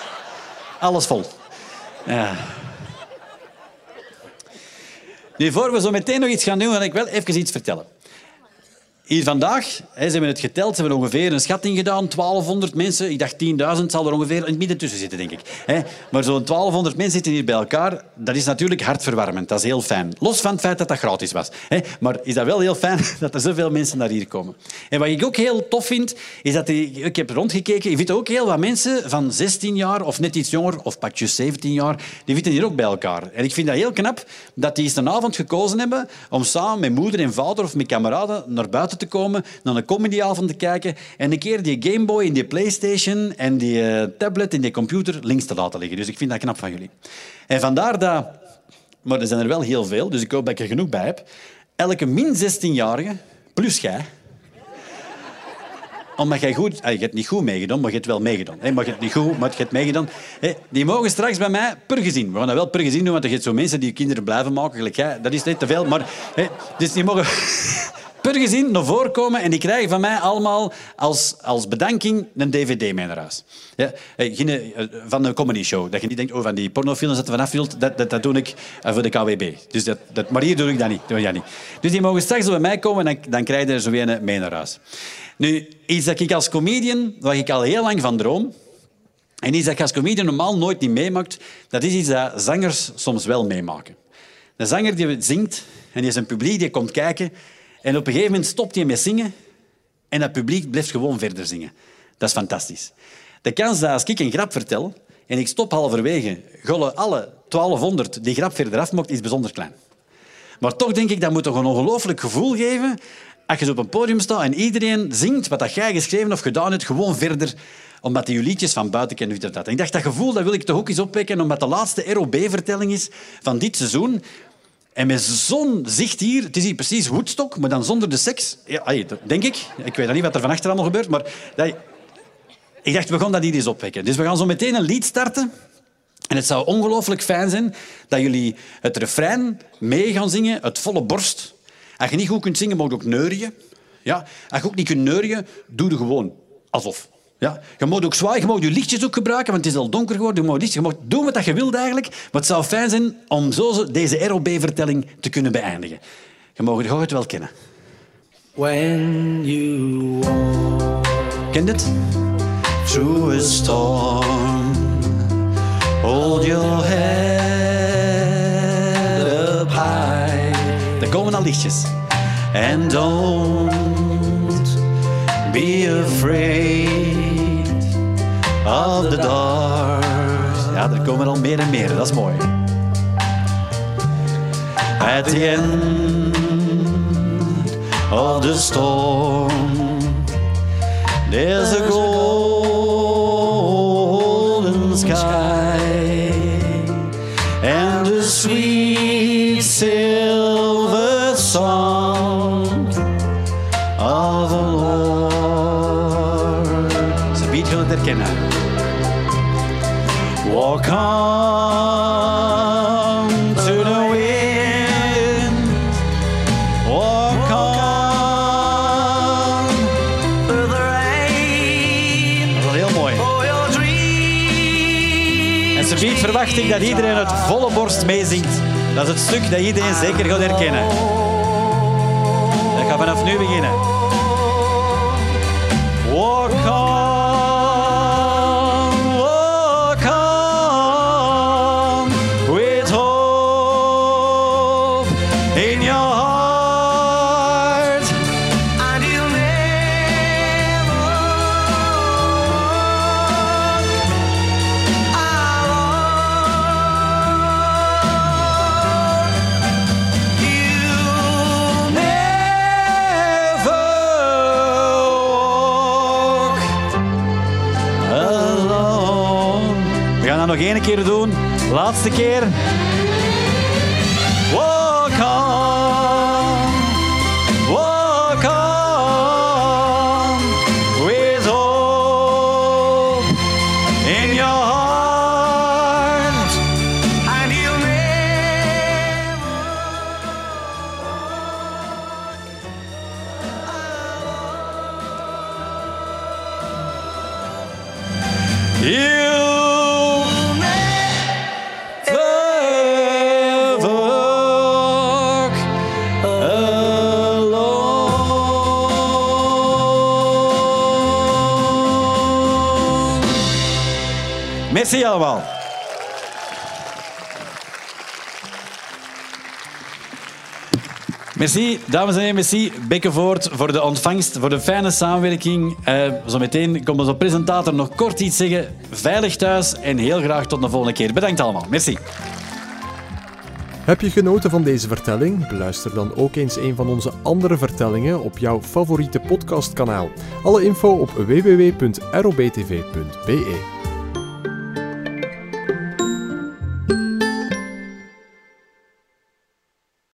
Alles vol. Ja. Nu, voor we zo meteen nog iets gaan doen, wil ik wel even iets vertellen. Hier vandaag, hè, ze hebben het geteld, ze hebben ongeveer een schatting gedaan, 1200 mensen. Ik dacht 10.000, zal er ongeveer in het midden tussen zitten, denk ik. Hè. Maar zo'n 1200 mensen zitten hier bij elkaar. Dat is natuurlijk hartverwarmend, dat is heel fijn. Los van het feit dat dat gratis was. Hè. Maar is dat wel heel fijn dat er zoveel mensen naar hier komen. En wat ik ook heel tof vind, is dat ik, ik heb rondgekeken, je vindt ook heel wat mensen van 16 jaar of net iets jonger, of pakjes 17 jaar, die zitten hier ook bij elkaar. En ik vind dat heel knap dat die eens een avond gekozen hebben om samen met moeder en vader of met kameraden naar buiten te komen, naar een comedyavond te kijken en een keer die Gameboy en die Playstation en die eh, tablet en die computer links te laten liggen. Dus ik vind dat knap van jullie. En vandaar dat maar er zijn er wel heel veel, dus ik hoop dat ik er genoeg bij heb. Elke min 16-jarige, plus jij, omdat jij goed... Ah, je hebt niet goed meegedaan, maar je hebt wel meegedaan. Hè? Maar je hebt niet goed, maar je hebt meegedaan. Die mogen straks bij mij per gezin. We gaan dat wel per gezin doen, want er zijn zo mensen die kinderen blijven maken. Gelijk. Dat is niet te veel, maar... Dus die mogen per gezin naar voren komen en die krijgen van mij allemaal als, als bedanking een dvd mee. Ja, eh, eh, van een comedy show. Dat je niet denkt, oh, van die pornofilms dat er vanaf wilt, dat, dat, dat doe ik eh, voor de KWB. Dus dat, dat, maar hier doe ik dat niet. Doe niet. Dus die mogen straks bij mij komen en dan, dan krijg je er zo een mee. Nu, iets dat ik als comedian, waar ik al heel lang van droom, en iets dat ik als comedian normaal nooit niet meemaakt, dat is iets dat zangers soms wel meemaken. Een zanger die zingt en die een publiek die komt kijken en op een gegeven moment stopt hij met zingen en dat publiek blijft gewoon verder zingen. Dat is fantastisch. De kans dat als ik een grap vertel en ik stop halverwege, gollen alle 1200 die grap verder afmokt, is bijzonder klein. Maar toch denk ik, dat moet toch een ongelooflijk gevoel geven als je op een podium staat en iedereen zingt wat dat jij geschreven of gedaan hebt, gewoon verder omdat die liedjes van buiten kennen. Dat. Ik dacht, dat gevoel dat wil ik toch ook eens opwekken, omdat de laatste ROB-vertelling is van dit seizoen. En met zo'n zicht hier, het is hier precies Woodstock, maar dan zonder de seks. Ja, denk ik. Ik weet niet wat er van achter allemaal gebeurt, maar ik dacht, we gaan dat hier eens opwekken. Dus we gaan zo meteen een lied starten. En het zou ongelooflijk fijn zijn dat jullie het refrein mee gaan zingen, het volle borst. Als je niet goed kunt zingen, mag je ook neurien. Ja? Als je ook niet kunt neurien, doe het gewoon alsof. Ja? Je mag ook zwaaien, je mag je lichtjes ook gebruiken, want het is al donker geworden. Je mag, lichtjes, je mag doen wat je wilt eigenlijk. Maar het zou fijn zijn om zo deze ROB-vertelling te kunnen beëindigen. Je mag het wel kennen. When you walk Ken het? Through a storm Hold your head up high Daar komen al lichtjes. And don't be afraid of the dark. Ja, er komen al meer en meer. Dat is mooi. At the end of the storm, there's a To the wind. Through the rain. Dat is heel mooi. En ze biedt verwacht ik dat iedereen het volle borst meezingt. Dat is het stuk dat iedereen zeker gaat herkennen. Dat gaat vanaf nu beginnen. Keer doen. Laatste keer. Allemaal. Merci, dames en heren, merci Bekkenvoort voor de ontvangst, voor de fijne samenwerking. Uh, zometeen komt onze presentator nog kort iets zeggen. Veilig thuis en heel graag tot de volgende keer. Bedankt allemaal. Merci. Heb je genoten van deze vertelling? Beluister dan ook eens een van onze andere vertellingen op jouw favoriete podcastkanaal. Alle info op www.robtv.be.